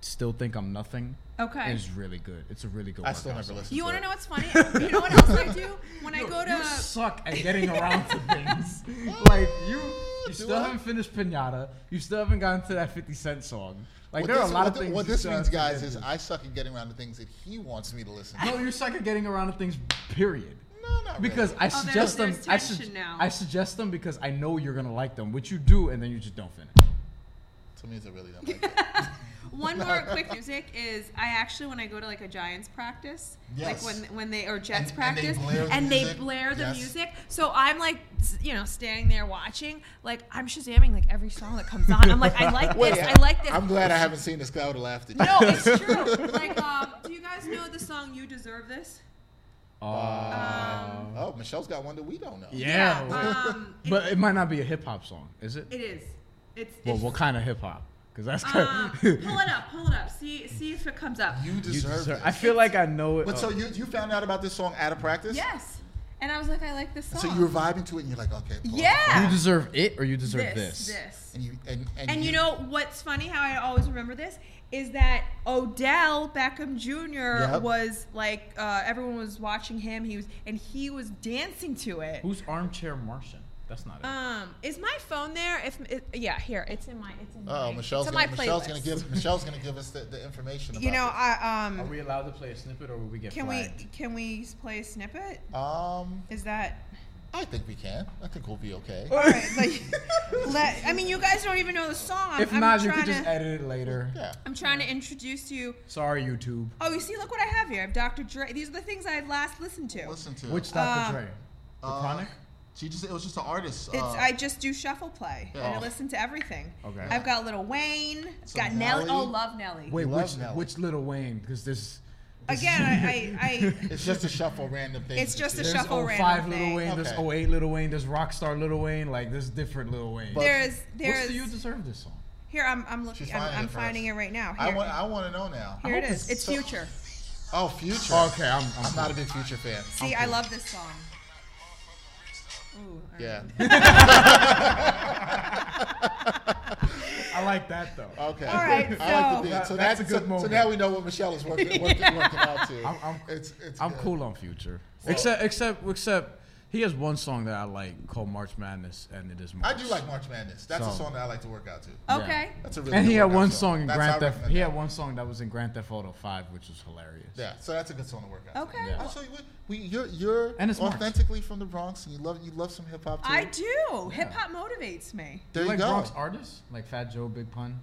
Still Think I'm Nothing. Okay. It's really good. It's a really good. I still never song. listened you want to know what's funny? you know what else I do when I go to You suck at getting around to things. Like you, you still I? haven't finished Pinata. You still haven't gotten to that 50 Cent song. Like What there are a lot of thi- things. What this still means, guys, is. I suck at getting around to things that he wants me to listen to. No, you suck at getting around to things. Period. No, not Because really. I Oh, there's- suggest them. there's I, tension sug- now. I suggest them because I know you're gonna like them, which you do, and then you just don't finish. To me, it's a really don't like it. One more quick music is I actually when I go to like a Giants practice, Yes. like when when they or Jets And- and they practice, blare the and they music. blare the Yes. music. So I'm like, you know, standing there watching, like I'm shazamming like every song that comes on. I'm like, I like Wait, this, I like this. I'm glad I haven't seen this guy I would have laughed at you. no, it's true. Like, um, do you guys know the song "You Deserve This"? Um, Oh, Michelle's got one that we don't know. Yeah, um, it, but it might not be a hip hop song, is it? it is. It's. well, it's what kind of hip hop? Because that's kind um, pull it up, pull it up. See, see if it comes up. You deserve, it. I feel like I know it. But so uh, you you found out about this song out of practice? Yes. And I was like, I like this song. So you were vibing to it, and you're like, okay. pull Yeah. phone. you deserve it, or you deserve this, this. this. And you and and, And you know what's funny? How I always remember this is that Odell Beckham Jr. Yep. was like uh, everyone was watching him. He was and he was dancing to it. Who's Armchair Martian? That's not it. Um, is my phone there? If it, yeah, here it's in my it's in Oh, my, Michelle's gonna, my Michelle's playlist. gonna give Michelle's gonna give us the, the information. About You know, this. I Are um, we allowed to play a snippet, or will we get can flagged? we can we play a snippet? Um, Is that I think we can. I think we'll be okay. all right? Like, let, I mean, you guys don't even know the song. I'm, If I'm not, you trying could just to, edit it later. Yeah. I'm trying to introduce you. Sorry, YouTube. Oh, you see, look what I have here. I have Dr. Dre. These are the things I had last listened to. Listen to Which. Dr. Um, Dre? The Uh, Chronic? She just it was just an artist. It's uh, I just do shuffle play and I Oh. listen to everything. Okay. I've got Little Wayne, Some got Nelly. Nelly. Oh, love Nelly. Wait, love which Nelly. which Little Wayne? Because there's Again, I, I, I it's just a shuffle random thing. It's that just you a do. there's shuffle 05 random Little thing. Wayne, there's Okay. 08 Little Wayne, there's Rockstar Little Wayne. Like there's different Little Wayne. But- there's What's there's the You Deserve This song? here I'm I'm looking She's I'm, finding I'm it finding it right now. I want I want to know now. here it hope is. it's It's so- Future. Oh, Future. Okay, I'm I'm, I'm not a big Future fan. See, I love this song. Ooh, I Yeah. I like that though. Okay. All right, I like so- the beat. So that's that's, a good so, moment. So now we know what Michelle is working working, working out to. I'm- I'm- it's it's I'm cool on Future. Except except except he has one song that I like called March Madness, and it is March. I do like March Madness. That's a song that I like to work out to. Yeah. Okay. That's a really And good he had one song. song in That's Grand Theft. He had one song that was in Grand Theft Auto Five, which was hilarious. Yeah, so that's a good song to work out. Okay. Yeah. Oh, so we, we, you're you're And it's March. authentically from the Bronx, and you love you love some hip hop too. I do. Hip hop motivates me. There you you like go. Bronx artists like Fat Joe, Big Pun.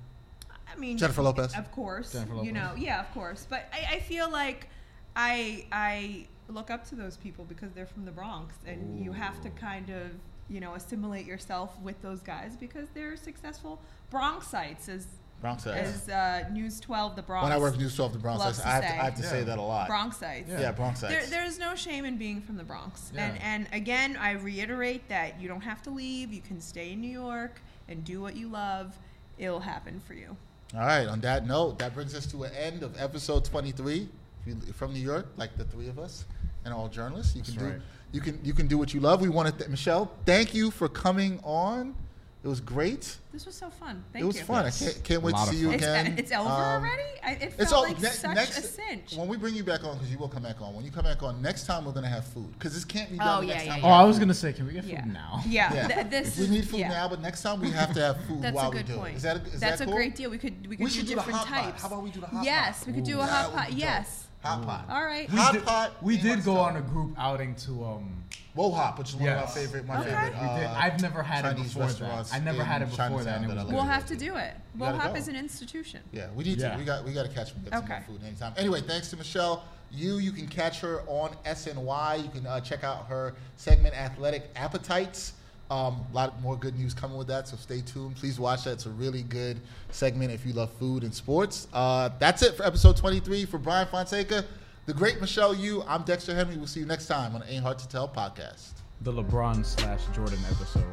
I mean, Jennifer Lopez. Of course. Jennifer Lopez. You know, yeah, of course. But I, I feel like I I look up to those people because they're from the Bronx, and you have to kind of you know assimilate yourself with those guys because they're successful Bronxites, as Bronx as uh, News 12, the Bronx. When I work News 12 the Bronx, loves I have to to, I have to say. say that a lot. Bronxites. Yeah, Bronx There, there's no shame in being from the Bronx. Yeah. And and again, I reiterate that you don't have to leave. You can stay in New York and do what you love. It'll happen for you. All right. On that note, that brings us to an end of episode 23. You- From New York, like the three of us, and all journalists, you can That's do right. you can you can do what you love. We want to th- Michelle. Thank you for coming on. It was great. This was so fun. Thank you. it was you. fun. Yes. I can't, can't wait to see you fun. It's, again. it's over Um, already. I, it felt It's all like ne- such next a cinch. when we bring you back on because you will come back on. When you come back on next time, we're gonna have food because this can't be done. Oh, done yeah, next yeah, time. Oh, I was gonna say, can we get food Yeah. now? Yeah, Yeah. th- this we need food yeah. now, but next time we have to have food That's while a good we do point. it. Is that is That's that a great deal. We could we could We do should do the different hot pot. types. How about we do the hot yes, pot? Yes, we could do a hot pot. Yes. Hot pot. All right. We Hot did, pot, we did go on a group outing to um. Wo Hop, which is one of Yes. our favorite, my Okay. favorite. Uh, I've never had it Chinese before that. restaurants I never had it before that, and it was that We'll have to do it. gotta Hop go. is an institution. Yeah, we need Yeah. to. We got we got to catch and get some more Okay. food anytime. Anyway, thanks to Michelle. You you can catch her on SNY. You can uh, check out her segment Athletic Appetites. Um, a lot more good news coming with that, so stay tuned. Please watch that. It's a really good segment if you love food and sports. Uh, that's it for episode 23 for Brian Fonseca, the great Michelle Yu. I'm Dexter Henry. We'll see you next time on Ain't Hard to Tell podcast. The LeBron slash Jordan episode.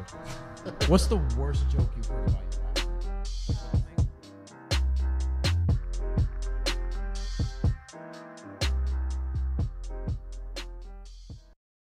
What's the worst joke you've heard about your life?